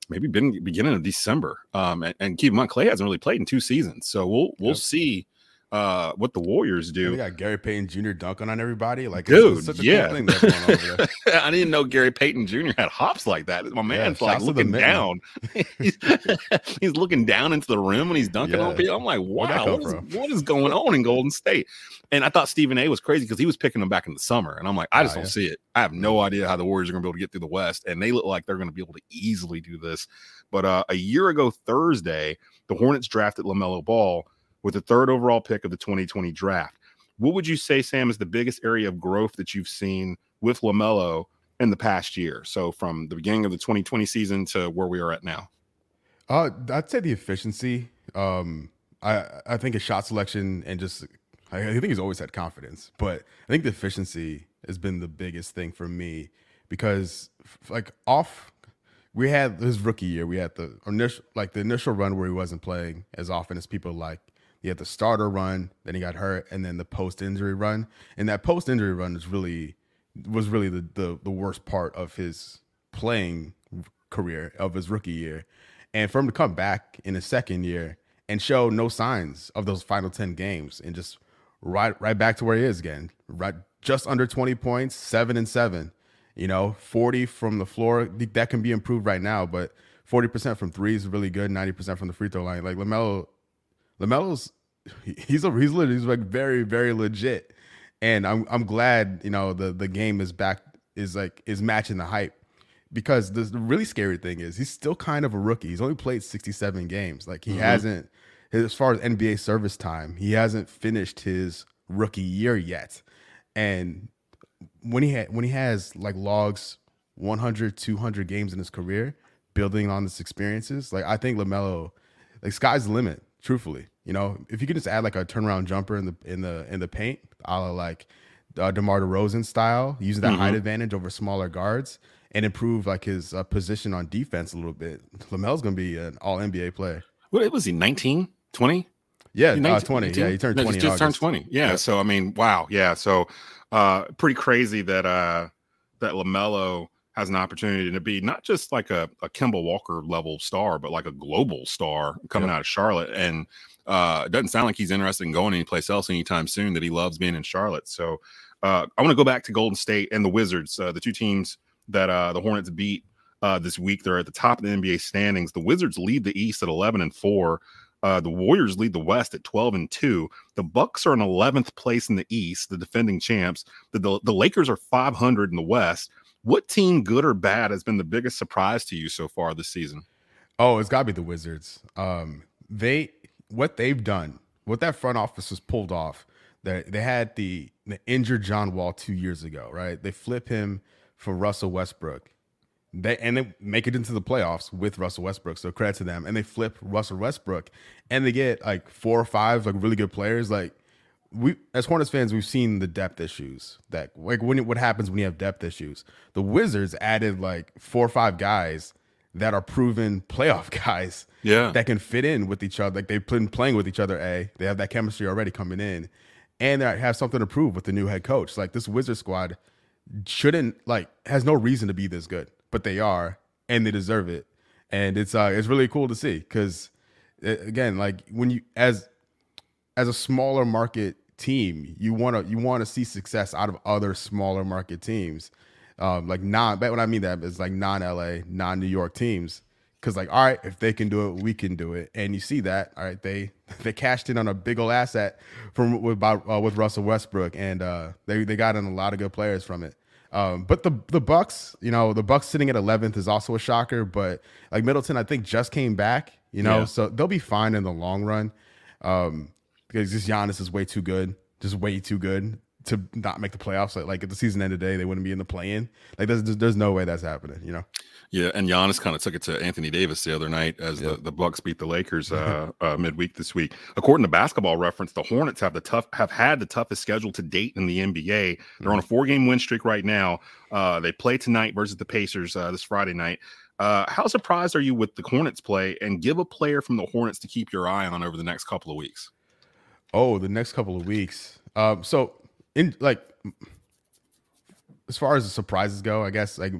maybe beginning of December. Um, and, and keep in mind, Klay hasn't really played in two seasons, so we'll we'll see uh what the Warriors do. They got Gary Payton Jr. dunking on everybody. Like, dude, it's, it's yeah. Cool (laughs) I didn't know Gary Payton Jr. had hops like that. My man's yeah, like looking down. (laughs) he's, (laughs) he's, looking down into the rim when he's dunking yeah. on people. I'm like, wow, what is, what is, going on in Golden State? And I thought Stephen A was crazy because he was picking them back in the summer. And I'm like, I just oh, don't see it. I have no idea how the Warriors are going to be able to get through the West. And they look like they're going to be able to easily do this. But uh, a year ago Thursday, the Hornets drafted LaMelo Ball with the third overall pick of the 2020 draft. What would you say, Sam, is the biggest area of growth that you've seen with LaMelo in the past year? So from the beginning of the 2020 season to where we are at now. Uh, I'd say the efficiency. Um, I I think his shot selection and just I, I think he's always had confidence, but I think the efficiency has been the biggest thing for me because like off we had his rookie year we had the initial like the initial run where he wasn't playing as often as people like he had the starter run, then he got hurt, and then the post injury run. And that post injury run is really was really the, the the worst part of his playing career of his rookie year. And for him to come back in his second year and show no signs of those final 10 games and just right right back to where he is again, right just under 20 points, 7 and 7. You know, 40 from the floor, that can be improved right now, but 40% from 3 is really good, 90% from the free throw line. Like LaMelo LaMelo's he's a he's he's like very very legit, and I'm I'm glad you know the the game is back is like is matching the hype because the, the really scary thing is he's still kind of a rookie. He's only played 67 games. Like he mm-hmm. hasn't as far as NBA service time, he hasn't finished his rookie year yet. And when he had when he has like logs 100 200 games in his career building on this experiences, like I think LaMelo like sky's the limit truthfully. You know, if you could just add like a turnaround jumper in the in the in the paint, a la like uh, DeMar DeRozan style, using that mm-hmm. height advantage over smaller guards, and improve like his uh, position on defense a little bit. LaMelo's going to be an All NBA player. What was he? 19, 20? Yeah, 19, uh, 20. 19? Yeah, he turned 20. No, just, turned 20. Yeah, yeah, So I mean, wow. Yeah. So uh pretty crazy that uh that LaMelo has an opportunity to be not just like a, a Kemba Walker level star, but like a global star coming out of Charlotte. And uh, it doesn't sound like he's interested in going anyplace else anytime soon. That he loves being in Charlotte. So uh, I want to go back to Golden State and the Wizards, uh, the two teams that uh, the Hornets beat uh, this week. They're at the top of the NBA standings. The Wizards lead the East at 11 and four. Uh, the Warriors lead the West at 12 and 2. The Bucks are in 11th place in the East, the defending champs. The, the, the Lakers are 500 in the West. What team, good or bad, has been the biggest surprise to you so far this season? Oh, it's got to be the Wizards. Um, they what they've done, what that front office has pulled off. That they had the, the injured John Wall two years ago, right? They flip him for Russell Westbrook. They and they make it into the playoffs with Russell Westbrook. So credit to them. And they flip Russell Westbrook, and they get like four or five like really good players. Like we as Hornets fans, we've seen the depth issues that like when what happens when you have depth issues. The Wizards added like four or five guys that are proven playoff (laughs) guys. Yeah, that can fit in with each other. Like they've been playing with each other. A they have that chemistry already coming in, and they have something to prove with the new head coach. Like this Wizard squad shouldn't like has no reason to be this good, but they are, and they deserve it. And it's uh it's really cool to see because again, like when you as as a smaller market team, you want to you want to see success out of other smaller market teams, um, like non. But what I mean that is like non LA, non New York teams because like all right if they can do it we can do it and you see that all right they (laughs) they cashed in on a big old asset from with uh, with Russell Westbrook and uh, they they got in a lot of good players from it. Um, but the the Bucks, you know, the Bucks sitting at 11th is also a shocker. But like Middleton, I think just came back, you know, yeah. so they'll be fine in the long run. Um, because this Giannis is way too good, just way too good to not make the playoffs. Like, like if the season ended today, they wouldn't be in the play-in. Like there's there's no way that's happening. You know. Yeah, and Giannis kind of took it to Anthony Davis the other night as yeah. the, the Bucks beat the Lakers (laughs) uh, uh, midweek this week. According to Basketball Reference, the Hornets have the tough have had the toughest schedule to date in the NBA. They're mm-hmm. on a four game win streak right now. Uh, they play tonight versus the Pacers uh, this Friday night. Uh, how surprised are you with the Hornets play? And give a player from the Hornets to keep your eye on over the next couple of weeks. Oh, the next couple of weeks. Um, so in like as far as the surprises go, I guess like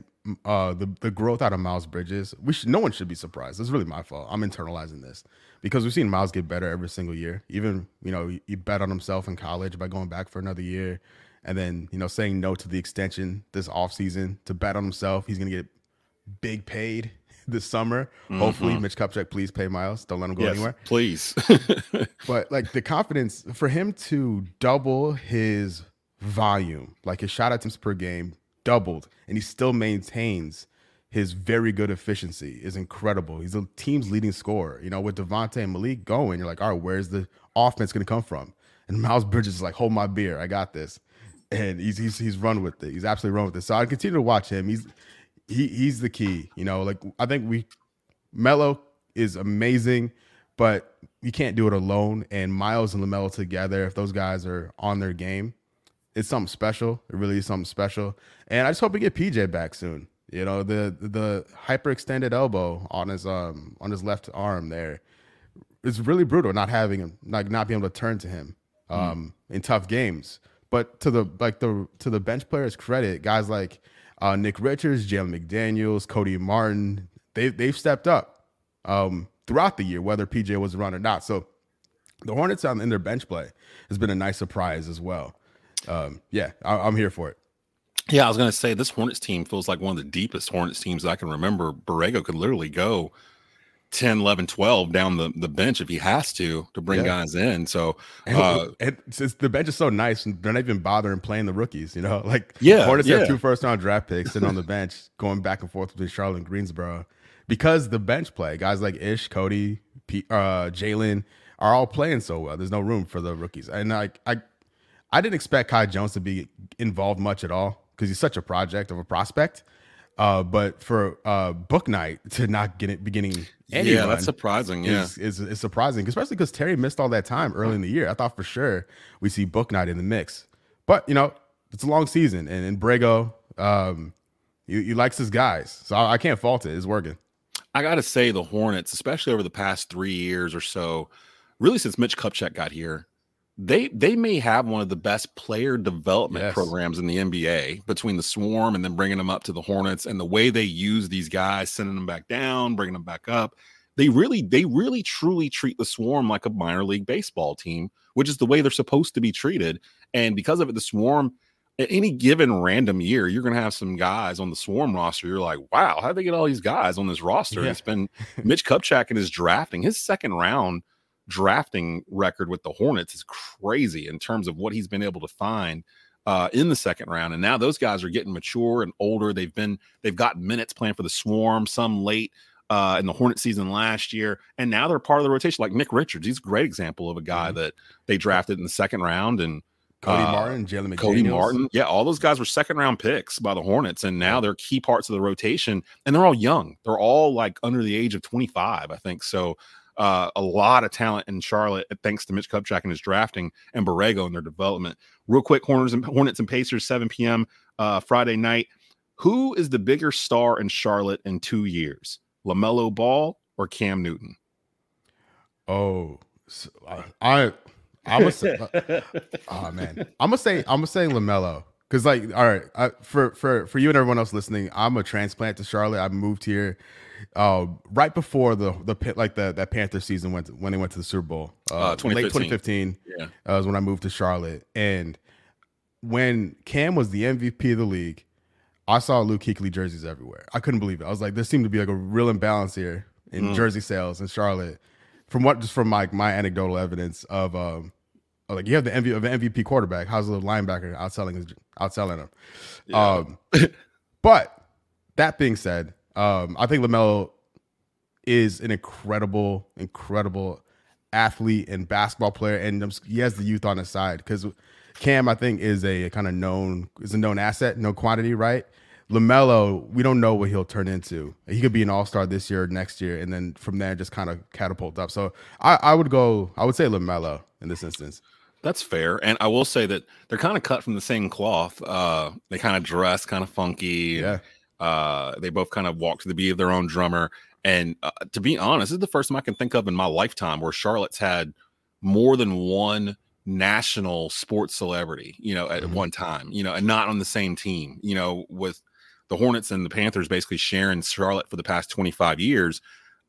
uh the the growth out of Miles Bridges, we should no one should be surprised. It's really my fault. I'm internalizing this because we've seen Miles get better every single year. Even you know he, he bet on himself in college by going back for another year, and then you know saying no to the extension this offseason to bet on himself. He's gonna get big paid this summer. Mm-hmm. Hopefully, Mitch Kupchak, please pay Miles. Don't let him go yes, anywhere. Please. (laughs) but like the confidence for him to double his volume, like his shot attempts per game doubled, and he still maintains his very good efficiency is incredible. He's the team's leading scorer. You know, with Devontae and Malik going, you're like, all right, where's the offense going to come from? And Miles Bridges is like, hold my beer, I got this, and he's he's he's run with it. He's absolutely run with it. So I continue to watch him. He's he he's the key. You know, like I think we Melo is amazing, but you can't do it alone. And Miles and LaMelo together, if those guys are on their game, it's something special. It really is something special. And I just hope we get PJ back soon. You know, the the hyperextended elbow on his um on his left arm there. It's really brutal not having him, like not being able to turn to him um mm. in tough games. But to the like the to the bench players' credit, guys like uh, Nick Richards, Jalen McDaniels, Cody Martin, they they've stepped up um, throughout the year, whether PJ was around or not. So the Hornets on in their bench play has been a nice surprise as well. Um, yeah, I, I'm here for it. Yeah, I was going to say this Hornets team feels like one of the deepest Hornets teams I can remember. Borrego could literally go 10, 11, 12 down the, the bench if he has to to bring yeah. guys in. So uh, and, and the bench is so nice and they're not even bothering playing the rookies, you know. (laughs) Like yeah, Hornets yeah. have two first round draft picks sitting on the bench going back and forth between Charlotte and Greensboro because the bench play, guys like Ish, Cody, P, uh, Jalen are all playing so well. There's no room for the rookies. And I I I didn't expect Kai Jones to be involved much at all because he's such a project of a prospect. Uh, but for uh, Bouknight to not get it beginning, yeah, that's surprising. Yeah, is, is, is surprising, especially because Terry missed all that time early in the year. I thought for sure we see Bouknight in the mix, but you know it's a long season, and in Borrego, um, he, he, likes his guys, so I, I can't fault it. It's working. I got to say, the Hornets, especially over the past three years or so, really since Mitch Kupchak got here, they they may have one of the best player development yes. programs in the NBA between the Swarm and then bringing them up to the Hornets and the way they use these guys, sending them back down, bringing them back up. They really, they really, truly treat the Swarm like a minor league baseball team, which is the way they're supposed to be treated. And because of it, the Swarm, at any given random year, you're going to have some guys on the Swarm roster. You're like, wow, how did they get all these guys on this roster? Yeah. It's been Mitch Kupchak and his drafting, his second round drafting record with the Hornets is crazy in terms of what he's been able to find uh, in the second round. And now those guys are getting mature and older. They've been they've got minutes playing for the Swarm, some late uh, in the Hornet season last year, and now they're part of the rotation. Like Nick Richards, he's a great example of a guy mm-hmm. that they drafted in the second round, and Cody uh, Martin, Jalen McDaniels. Cody Martin, yeah, all those guys were second round picks by the Hornets, and now they're key parts of the rotation, and they're all young. They're all like under the age of twenty five, I think. So uh, a lot of talent in Charlotte, thanks to Mitch Kupchak and his drafting and Borrego and their development. Real quick, Hornets and Hornets and Pacers, 7 p.m. Uh, Friday night. Who is the bigger star in Charlotte in two years, LaMelo Ball or Cam Newton? Oh, so, uh, I, I'm gonna say, uh, oh man, I'm gonna say, I'm gonna say LaMelo. Cause like, all right, I, for for for you and everyone else listening, I'm a transplant to Charlotte. I moved here uh, right before the the like the that Panther season went to, when they went to the Super Bowl. Uh, uh 2015. late 2015. Yeah, uh, was when I moved to Charlotte, and when Cam was the MVP of the league, I saw Luke Kuechly jerseys everywhere. I couldn't believe it. I was like, there seemed to be like a real imbalance here in Mm. jersey sales in Charlotte. From what just from like my anecdotal evidence of um like you have the MVP of an MVP quarterback, how's the linebacker outselling his outselling him? Yeah. Um (laughs) but that being said, um I think LaMelo is an incredible, incredible athlete and basketball player, and he has the youth on his side because Cam, I think, is a kind of known is a known asset, no quantity, right? LaMelo, we don't know what he'll turn into. He could be an all star this year, next year, and then from there just kind of catapult up. So I, I would go, I would say LaMelo in this instance. That's fair. And I will say that they're kind of cut from the same cloth. Uh, they kind of dress kind of funky. Yeah. Uh, they both kind of walk to the beat of their own drummer. And uh, to be honest, this is the first time I can think of in my lifetime where Charlotte's had more than one national sports celebrity, you know, at Mhm. one time, you know, and not on the same team, you know, with the Hornets and the Panthers basically sharing Charlotte for the past 25 years.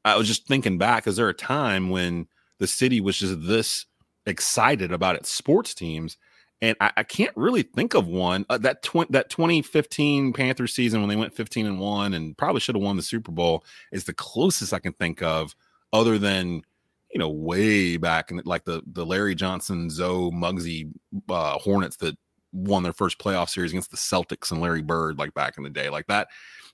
I was just thinking back, is there a time when the city was just this excited about its sports teams? And I, I can't really think of one. Uh, that tw- that 2015 Panthers season when they went 15 and one and probably should have won the Super Bowl is the closest I can think of, other than you know way back in like the the Larry Johnson, Zo Muggsy uh, Hornets that won their first playoff series against the Celtics and Larry Bird like back in the day, like that.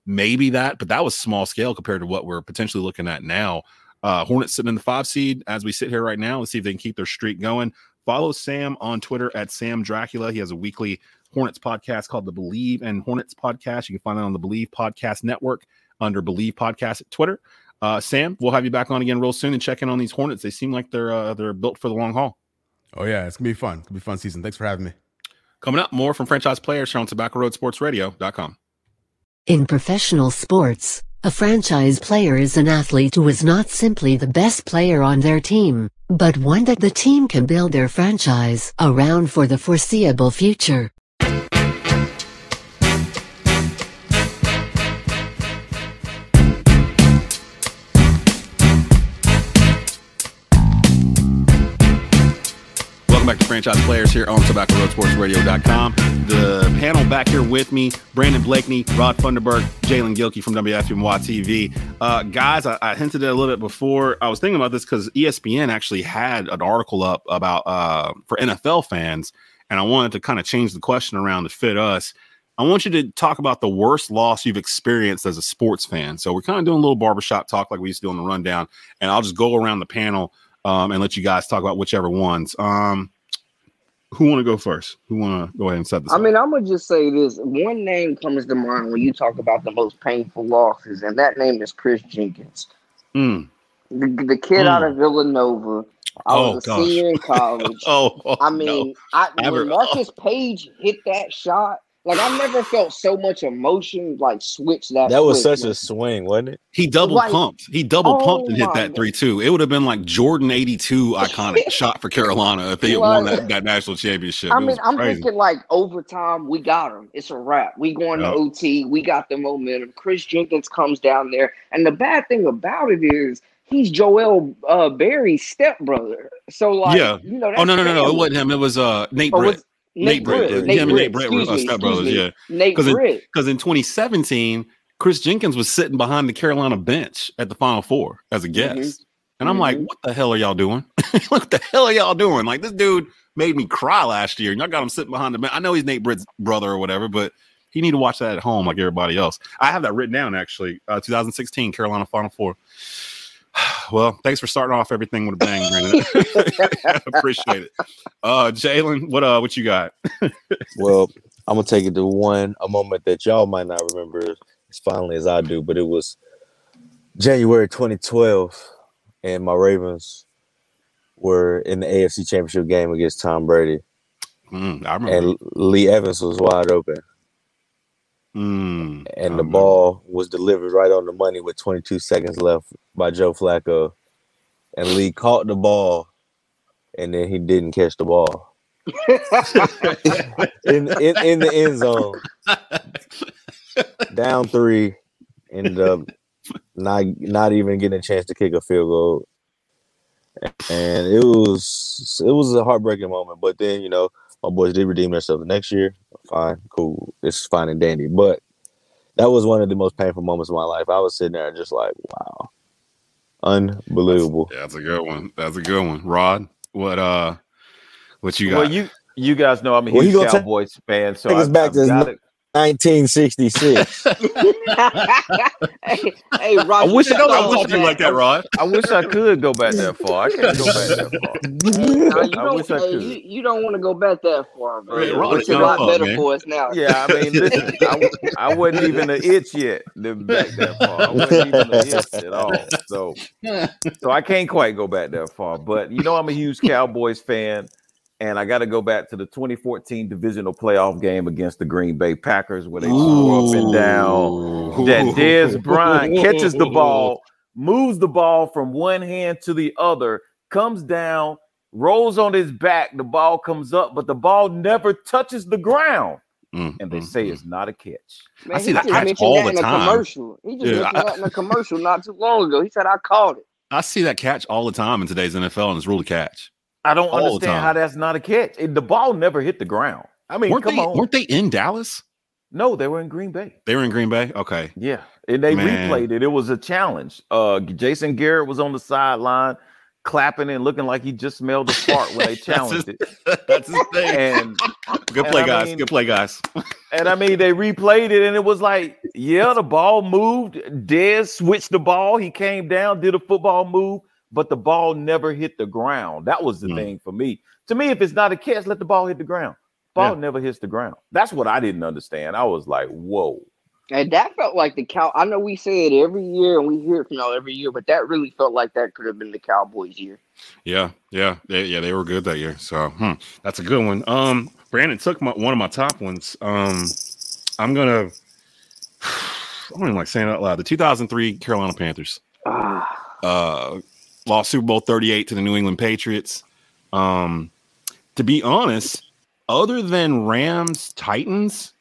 Maybe that, but that was small scale compared to what we're potentially looking at now. Uh, Hornets sitting in the five seed as we sit here right now. Let's see if they can keep their streak going. Follow Sam on Twitter at Sam Dracula. He has a weekly Hornets podcast called the Believe and Hornets podcast. You can find it on the Believe Podcast Network under Believe Podcast at Twitter. Uh, Sam, we'll have you back on again real soon and check in on these Hornets. They seem like they're uh, they're built for the long haul. Oh yeah, it's gonna be fun. It's gonna be fun season. Thanks for having me. Coming up, more from franchise players here on Tobacco Road Sports Radio.com. In professional sports, a franchise player is an athlete who is not simply the best player on their team, but one that the team can build their franchise around for the foreseeable future. Welcome back to Franchise Players here on Tobacco Road Sports Radio.com. The panel back here with me, Brandon Blakeney, Rod Funderburk, Jalen Gilkey from WFMY TV. Uh, guys, I, I hinted at it a little bit before. I was thinking about this because ESPN actually had an article up about uh, for NFL fans, and I wanted to kind of change the question around to fit us. I want you to talk about the worst loss you've experienced as a sports fan. So we're kind of doing a little barbershop talk like we used to do on the rundown, and I'll just go around the panel um, and let you guys talk about whichever ones. Um, who want to go first? Who want to go ahead and set this? I up? mean, I'm gonna just say this. One name comes to mind when you talk about the most painful losses, and that name is Chris Jenkins, Mm. the, the kid out of Villanova. I Oh, was a gosh. senior in (laughs) college. Oh, oh, I no. mean, I, Ever- when Marcus Paige hit that shot, like I never felt so much emotion like switch that. That was quick, such man. a swing, wasn't it? he double like- pumped. He double Oh pumped and hit that God. three two. It would have been like Jordan eighty two iconic (laughs) shot for Carolina if they had won that, that national championship. I It mean, I'm crazy. thinking like overtime, we got him. It's a wrap. We going Yeah. to OT. We got the momentum. Chris Jenkins comes down there, and the bad thing about it is he's Joel uh, Berry's stepbrother. So like, Yeah. you know, oh no no no no! It wasn't him. It was uh Nate Oh, Britt. Was- Nate, Britt. Britt. Nate Him and Britt. Nate Britt were, uh, stepbrothers, yeah. Nate 'Cause it- Britt. Because in 2017, Chris Jenkins was sitting behind the Carolina bench at the Final Four as a guest. Mhm. And I'm like, Mhm. what the hell are y'all doing? (laughs) what the hell are y'all doing? Like, this dude made me cry last year. And y'all got him sitting behind the bench. I know he's Nate Britt's brother or whatever, but he need to watch that at home like everybody else. I have that written down actually. Uh, 2016 Carolina Final Four. (sighs) Well, thanks for starting off everything with a bang, Brandon. (laughs) Appreciate it. Uh, Jalen, what uh, what you got? (laughs) Well, I'm gonna take it to one a moment that y'all might not remember as fondly as I do, but it was January 2012, and my Ravens were in the AFC Championship game against Tom Brady, Mm, I remember. and Lee Evans was wide open, Mm, and the ball was delivered right on the money with 22 seconds left by Joe Flacco, and Lee caught the ball, and then he didn't catch the ball (laughs) in in, in the end zone. down three, ended up not not even getting a chance to kick a field goal, and it was it was a heartbreaking moment. But then you know my boys did redeem themselves the next year. Fine, cool, it's fine and dandy. But that was one of the most painful moments of my life. I was sitting there just like, wow, Unbelievable. Yeah, that's a good one. That's a good one. Rod, what uh what you got? Well, you you guys know I'm a Well, he huge gonna ta- Cowboys fan, so take us I, back I've to got it. 1966. (laughs) hey, hey, Roger, I wish I- know I talk to you like that, Rod. I wish I could go back that far. I can't go back that far. Nah, you I don't, wish I could. you, you don't want to go back that far, bro. Right, Ron, It's a lot fuck, better man. for us now. Yeah, I mean, listen, I, I wasn't even an itch yet to back that far. I wasn't even an itch at all. So, so I can't quite go back that far. But you know, I'm a huge Cowboys fan, and I got to go back to the 2014 divisional playoff game against the Green Bay Packers, where they threw up and down. That Dez (laughs) Bryant catches the ball, moves the ball from one hand to the other, comes down, rolls on his back. The ball comes up, but the ball never touches the ground. Mm, And they mm, say mm. it's not a catch. Man, I see he that just catch mentioned all that the in a time. commercial. He just Yeah, mentioned I- that in a commercial not too long ago. He said, "I called it." I see that catch all the time in today's NFL, and it's ruled a catch. I don't All understand how that's not a catch. It- the ball never hit the ground. I mean, weren't come they on. weren't they in Dallas? No, they were in Green Bay. They were in Green Bay. Okay. Yeah, and they Man. replayed it. It was a challenge. Uh, Jason Garrett was on the sideline, clapping and looking like he just smelled a fart when they (laughs) challenged his- it. (laughs) That's his thing. And (laughs) Good and play, I guys. mean- Good play, guys. and I mean, they replayed it, and it was like, yeah, the ball moved. Dez switched the ball. He came down, did a football move, but the ball never hit the ground. That was the Mm. thing for me. To me, if it's not a catch, let the ball hit the ground. Ball Yeah. never hits the ground. That's what I didn't understand. I was like, whoa. And that felt like the cow. I know we say it every year, and we hear it from y'all every year, but that really felt like that could have been the Cowboys' year. Yeah, yeah, they, yeah. They were good that year. So hmm, that's a good one. Um, Brandon took my, one of my top ones. Um, I'm gonna. (sighs) I don't even like saying it out loud. The 2003 Carolina Panthers Ah, uh, lost Super Bowl 38 to the New England Patriots. Um, to be honest, other than Rams Titans,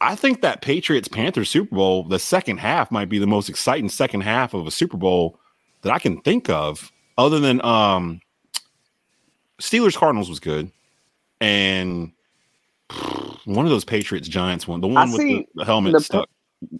I think that Patriots Panthers Super Bowl, the second half might be the most exciting second half of a Super Bowl that I can think of. Other than um, Steelers Cardinals was good, and one of those Patriots Giants one, the one with the, the helmet the stuck.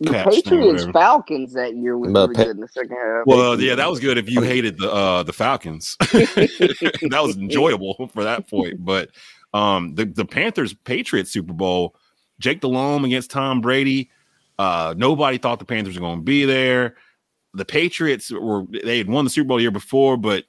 The catch thing or Patriots. Falcons that year was But really Pa- good in the second half. Well, yeah, that was good if you hated the uh the Falcons. (laughs) (laughs) that was enjoyable (laughs) for that point. But um the, the Panthers Patriots Super Bowl, Jake Delhomme against Tom Brady. Uh nobody thought the Panthers were going to be there. The Patriots were they had won the Super Bowl the year before, but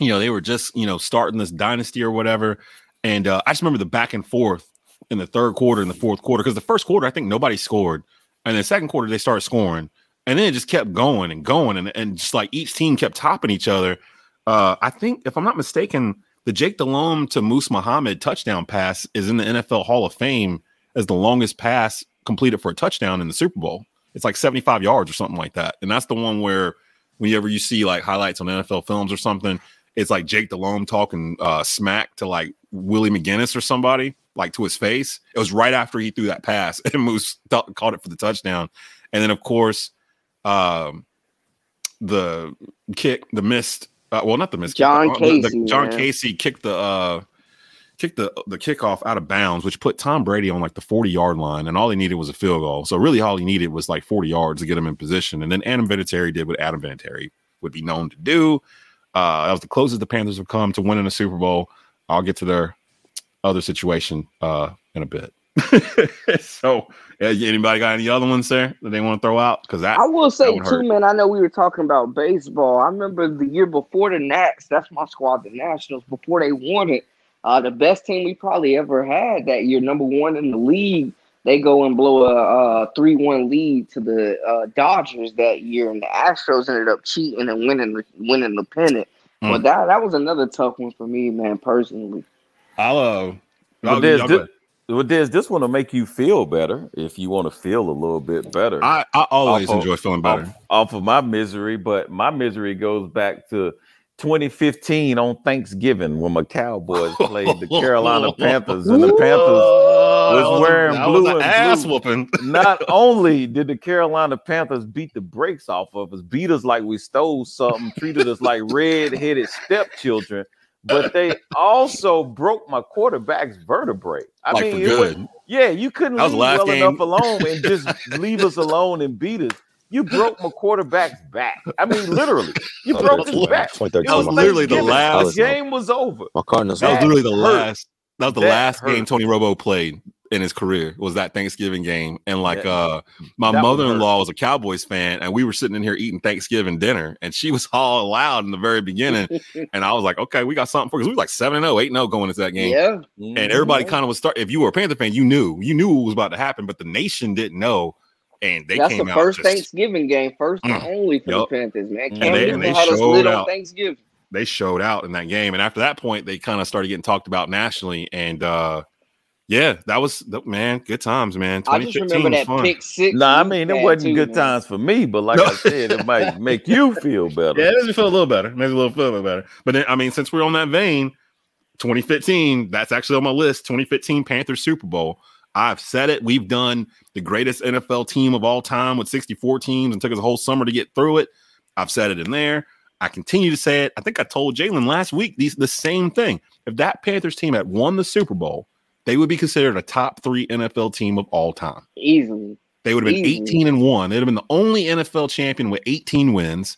you know, they were just, you know, starting this dynasty or whatever. And uh, I just remember the back and forth in the third quarter and the fourth quarter because the first quarter I think nobody scored, and the second quarter they started scoring, and then it just kept going and going, and, and just like each team kept topping each other. Uh, I think if I'm not mistaken, the Jake Delhomme to Moose Muhammad touchdown pass is in the NFL Hall of Fame as the longest pass completed for a touchdown in the Super Bowl. It's like 75 yards or something like that, and that's the one where whenever you see like highlights on NFL films or something, it's like Jake Delhomme talking uh, smack to like Willie McGinest or somebody, like to his face. It was right after he threw that pass, (laughs) and Moose th- caught it for the touchdown. And then, of course, um, the kick, the missed, uh, well, not the missed, kick, John uh, the- the- Kasay, John man. Kasay kicked the uh, kicked the the kickoff out of bounds, which put Tom Brady on like the 40 yard line, and all he needed was a field goal. So really, all he needed was like 40 yards to get him in position. And then Adam Vinatieri did what Adam Vinatieri would be known to do. Uh, that was the closest the Panthers have come to winning a Super Bowl. I'll get to their other situation uh, in a bit. (laughs) so, anybody got any other ones there that they want to throw out? Because I will say too, hurt. man. I know we were talking about baseball. I remember the year before the Nats. That's my squad, the Nationals. Before they won it, uh, the best team we probably ever had that year, number one in the league. They go and blow a three-one lead to the uh, Dodgers that year, and the Astros ended up cheating and winning the winning the pennant. Mm. But that that was another tough one for me, man. Personally, I'll, uh, But I'll- there's this, well, there's this one will make you feel better if you want to feel a little bit better. I, I always Off of- enjoy feeling better. Off, off of my misery, but my misery goes back to 2015 on Thanksgiving when my Cowboys played the Carolina Panthers, and the Panthers. (laughs) was wearing that blue was an and ass blue. whooping. (laughs) Not only did the Carolina Panthers beat the brakes off of us, beat us like we stole something, treated us like red-headed stepchildren, but they also broke my quarterback's vertebrae. I like mean, for it was- yeah, you couldn't leave well game. enough alone and just leave us alone and beat us. You broke my quarterback's back. I mean, literally, you broke his back. 2013. That was was literally the last- The game was over. My Cardinals. That was literally the hurt. last. That was the That last hurt. game Tony Romo played in his career. Was that Thanksgiving game? And like, That- uh, my mother-in-law was a Cowboys fan, and we were sitting in here eating Thanksgiving dinner, and she was (laughs) all loud in the very beginning, (laughs) and I was like, okay, we got something for because we were like 7 0, 8 0 going into that game. Yeah. And everybody kind of was start. If you were a Panther fan, you knew you knew what was about to happen, but the nation didn't know, and they That's came the out first just- Thanksgiving game, first and Mm. only for Yup. the Panthers, man. And they- and they showed out. Thanksgiving. they showed out in that game. And after that point, they kind of started getting talked about nationally. And uh yeah, that was the- man, good times, man. I just remember that fun. pick six. No, I mean it wasn't too, good man. times for me, but like No. I said, it might (laughs) make you feel better. Yeah, it makes me feel a little better. Makes me a little feel a little better. But then, I mean, since we're on that vein, 2015, that's actually on my list. 2015 Panthers Super Bowl. I've said it. We've done the greatest NFL team of all time with 64 teams and took us a whole summer to get through it. I've said it in there. I continue to say it. I think I told Jalen last week these the same thing. If that Panthers team had won the Super Bowl, they would be considered a top three NFL team of all time. Easily. They would have been Easily. 18 and one. They'd have been the only NFL champion with 18 wins.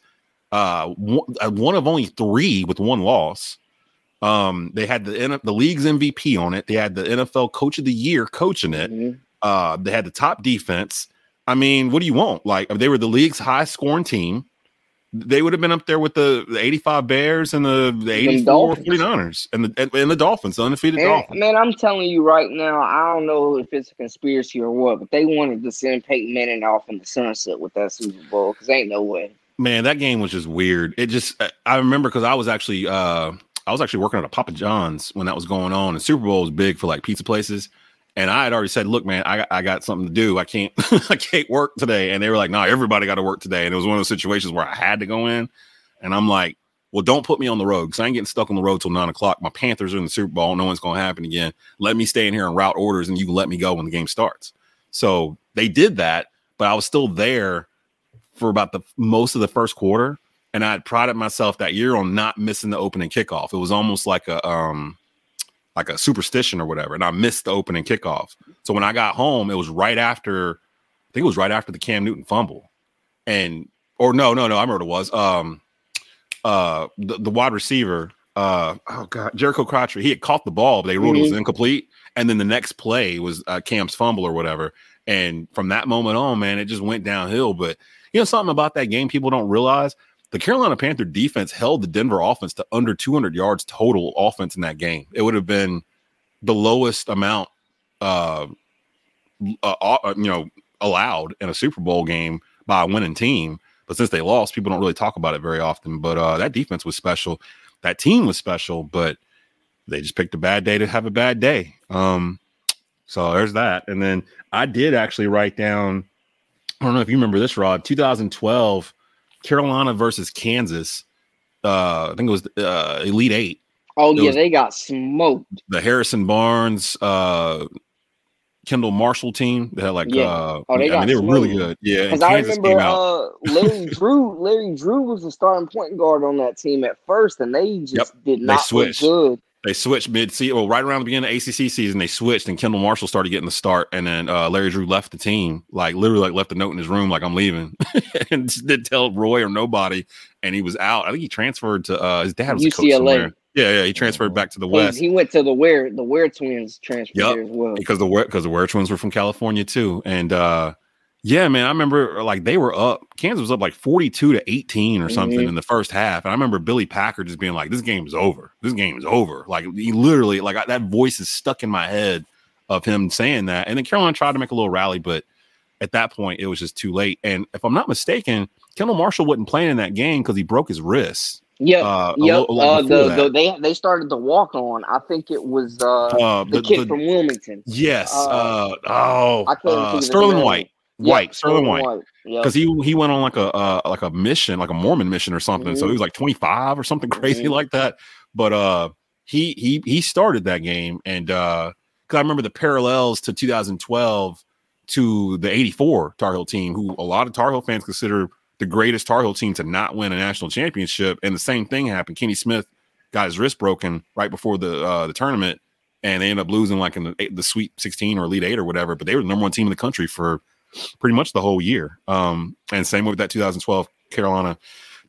Uh, one, uh, one of only three with one loss. Um, they had the the league's MVP on it. They had the NFL Coach of the Year coaching it. Mhm. Uh, they had the top defense. I mean, what do you want? Like they were the league's high scoring team. They would have been up there with the, the 85 Bears and the, the 84 Dolphins. 49ers and the and, and the Dolphins, the undefeated Man, Dolphins. man, I'm telling you right now, I don't know if it's a conspiracy or what, but they wanted to send Peyton Manning off in the sunset with that Super Bowl because ain't no way. man that game was just weird it just I- i remember because i was actually uh i was actually working at a papa john's when that was going on and super bowl was big for like pizza places and i had already said look man i, I got something to do. I can't (laughs) i can't work today. And they were like no everybody got to work today. And it was one of those situations where i had to go in. And i'm like well don't put me on the road because i ain't getting stuck on the road till nine o'clock. My panthers are in the super bowl. No one's going to happen again. Let me stay in here and route orders and you can let me go when the game starts. So they did that but i was still there for about the most of the first quarter. And I had prided myself that year on not missing the opening kickoff. It was almost like a um like a superstition or whatever, and I missed the opening kickoff. So when I got home, it was right after I think it was right after the Cam Newton fumble. And or no, no, no, I remember what it was. Um uh the, the wide receiver, uh oh god, Jerricho Cotchery, he had caught the ball, but they ruled it was incomplete. And then the next play was uh, Cam's fumble or whatever. And from that moment on, man, it just went downhill. But you know, something about that game people don't realize the Carolina Panther defense held the Denver offense to under 200 yards total offense in that game. It would have been the lowest amount, uh, uh, uh, you know, allowed in a Super Bowl game by a winning team. But since they lost, people don't really talk about it very often. But uh, that defense was special. That team was special, but they just picked a bad day to have a bad day. Um, so there's that. And then I did actually write down. I don't know if you remember this, Rod. 2012, Carolina versus Kansas. Uh, I think it was uh, Elite Eight. Oh It yeah, they got smoked. The Harrison Barnes, uh, Kendall Marshall team. They had like, Yeah. uh, Oh, they I mean, they were really good. Yeah, Because I remember uh, Larry (laughs) Drew. Larry Drew was the starting point guard on that team at first, and they just Yep. did They not look good. They switched mid season, well, right around the beginning of ACC season, they switched, and Kendall Marshall started getting the start, and then uh, Larry Drew left the team, like literally, like left a note in his room, like I'm leaving, (laughs) and just didn't tell Roy or nobody, and he was out. I think he transferred to uh, his dad was UCLA. Yeah, yeah, he transferred back to the He, West he went to the where the Wear twins transferred there as well. because the because the Wear twins were from California too, and uh, yeah, man, I remember like they were up. Kansas was up like 42 to 18 or something Mhm. in the first half, and I remember Billy Packer just being like, "This game's over. This game's over." Like he literally, like I, that voice is stuck in my head of him saying that. And then Carolina tried to make a little rally, but at that point, it was just too late. And if I'm not mistaken, Kendall Marshall wasn't playing in that game because he broke his wrist. Yeah, Uh, yep. Uh, the, the they they started the walk on. I think it was uh, Uh, the, the- kid from Wilmington. yes, uh, uh, oh, I uh, think of his Stilman name. White, Yep, White, Stilman White. Yep. because he he went on like a uh, like a mission, like a Mormon mission or something. So Mhm. he was like 25 or something (laughs) crazy Mhm. like that. But uh, he he he started that game, and uh, because I remember the parallels to 2012 to the 84 Tar Heel team, who a lot of Tar Heel fans consider the greatest Tar Heel team to not win a national championship. And the same thing happened. Kenny Smith got his wrist broken right before the uh, the tournament, and they ended up losing like in the, the Sweet 16 or Elite Eight or whatever. But they were the number one team in the country for pretty much the whole year. Um, and same with that 2012 Carolina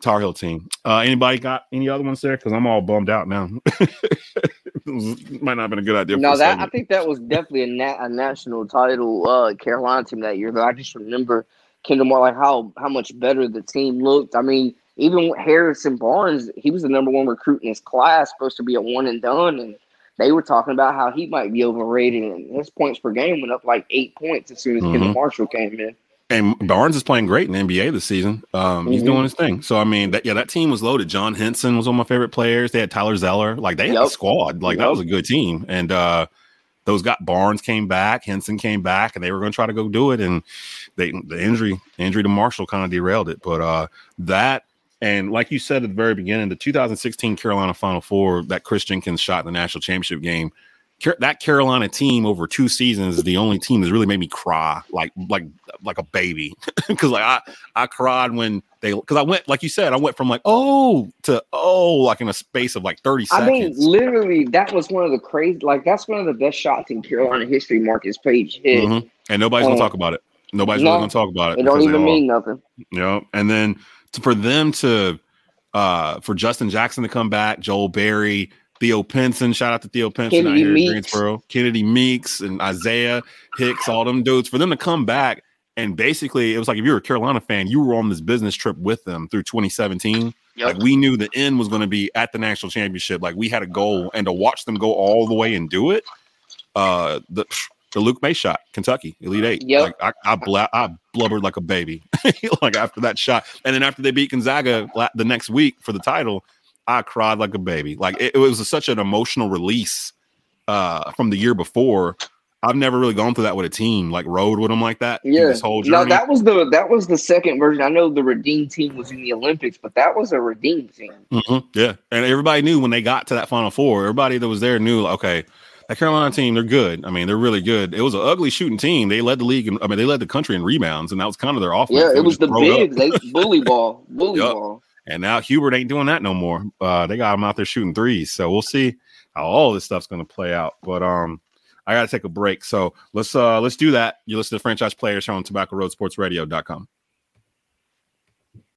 Tar Heel team. Uh, anybody got any other ones there? Because I'm all bummed out now. (laughs) Might not have been a good idea. No, that I think that was definitely a, na- a national title uh, Carolina team that year. But I just remember Kendall Moore, like how how much better the team looked. I mean, even Harrison Barnes, he was the number one recruit in his class, supposed to be a one and done, and they were talking about how he might be overrated, and his points per game went up like eight points as soon as mm-hmm. Kendall Marshall came in. And Barnes is playing great in the NBA this season. Um, he's mm-hmm. doing his thing. So I mean, that, yeah, that team was loaded. John Henson was one of my favorite players. They had Tyler Zeller. Like they had yep. a squad. Like yep. that was a good team. And uh, those got Barnes came back, Henson came back, and they were going to try to go do it. And they the injury injury to Marshall kind of derailed it. But uh, that and like you said at the very beginning, the 2016 Carolina Final Four that Chris Jenkins shot in the national championship game that Carolina team over two seasons is the only team that's really made me cry like like like a baby (laughs) because like I I cried when they because I went like you said I went from like oh to oh like in a space of like thirty seconds. I mean, literally, that was one of the crazy like that's one of the best shots in Carolina history. Marcus Paige hit, mm-hmm. and nobody's um, gonna talk about it. Nobody's no, really gonna talk about it. It don't even mean nothing. You know, and then for them to uh for Justin Jackson to come back, Joel Berry Theo Pinson, shout out to Theo Pinson Kennedy out here Meeks. in Greensboro, Kennedy Meeks and Isaiah Hicks, all them dudes, for them to come back and basically it was like if you were a Carolina fan, you were on this business trip with them through 2017. Yep. Like we knew the end was going to be at the national championship. Like we had a goal, and to watch them go all the way and do it, uh, the the Luke Maye shot, Kentucky, Elite Eight. Yep. Like I, I, bla- I blubbered like a baby, (laughs) like after that shot, and then after they beat Gonzaga the next week for the title, I cried like a baby. Like it, it was such an emotional release uh, from the year before. I've never really gone through that with a team, like rode with them like that. Yeah, this whole journey. No, that was the that was the second version. I know the redeemed team was in the Olympics, but that was a redeemed team. Mm-hmm. Yeah, and everybody knew when they got to that Final Four. Everybody that was there knew, like, okay, that Carolina team, they're good. I mean, they're really good. It was an ugly shooting team. They led the league. In, I mean, they led the country in rebounds, and that was kind of their offense. Yeah, it was the big. They (laughs) bully ball, bully yep. ball. And now Hubert ain't doing that no more. Uh, they got him out there shooting threes. So we'll see how all this stuff's going to play out. But um, I got to take a break. So let's uh let's do that. You listen to franchise players here on tobacco road sports radio.com.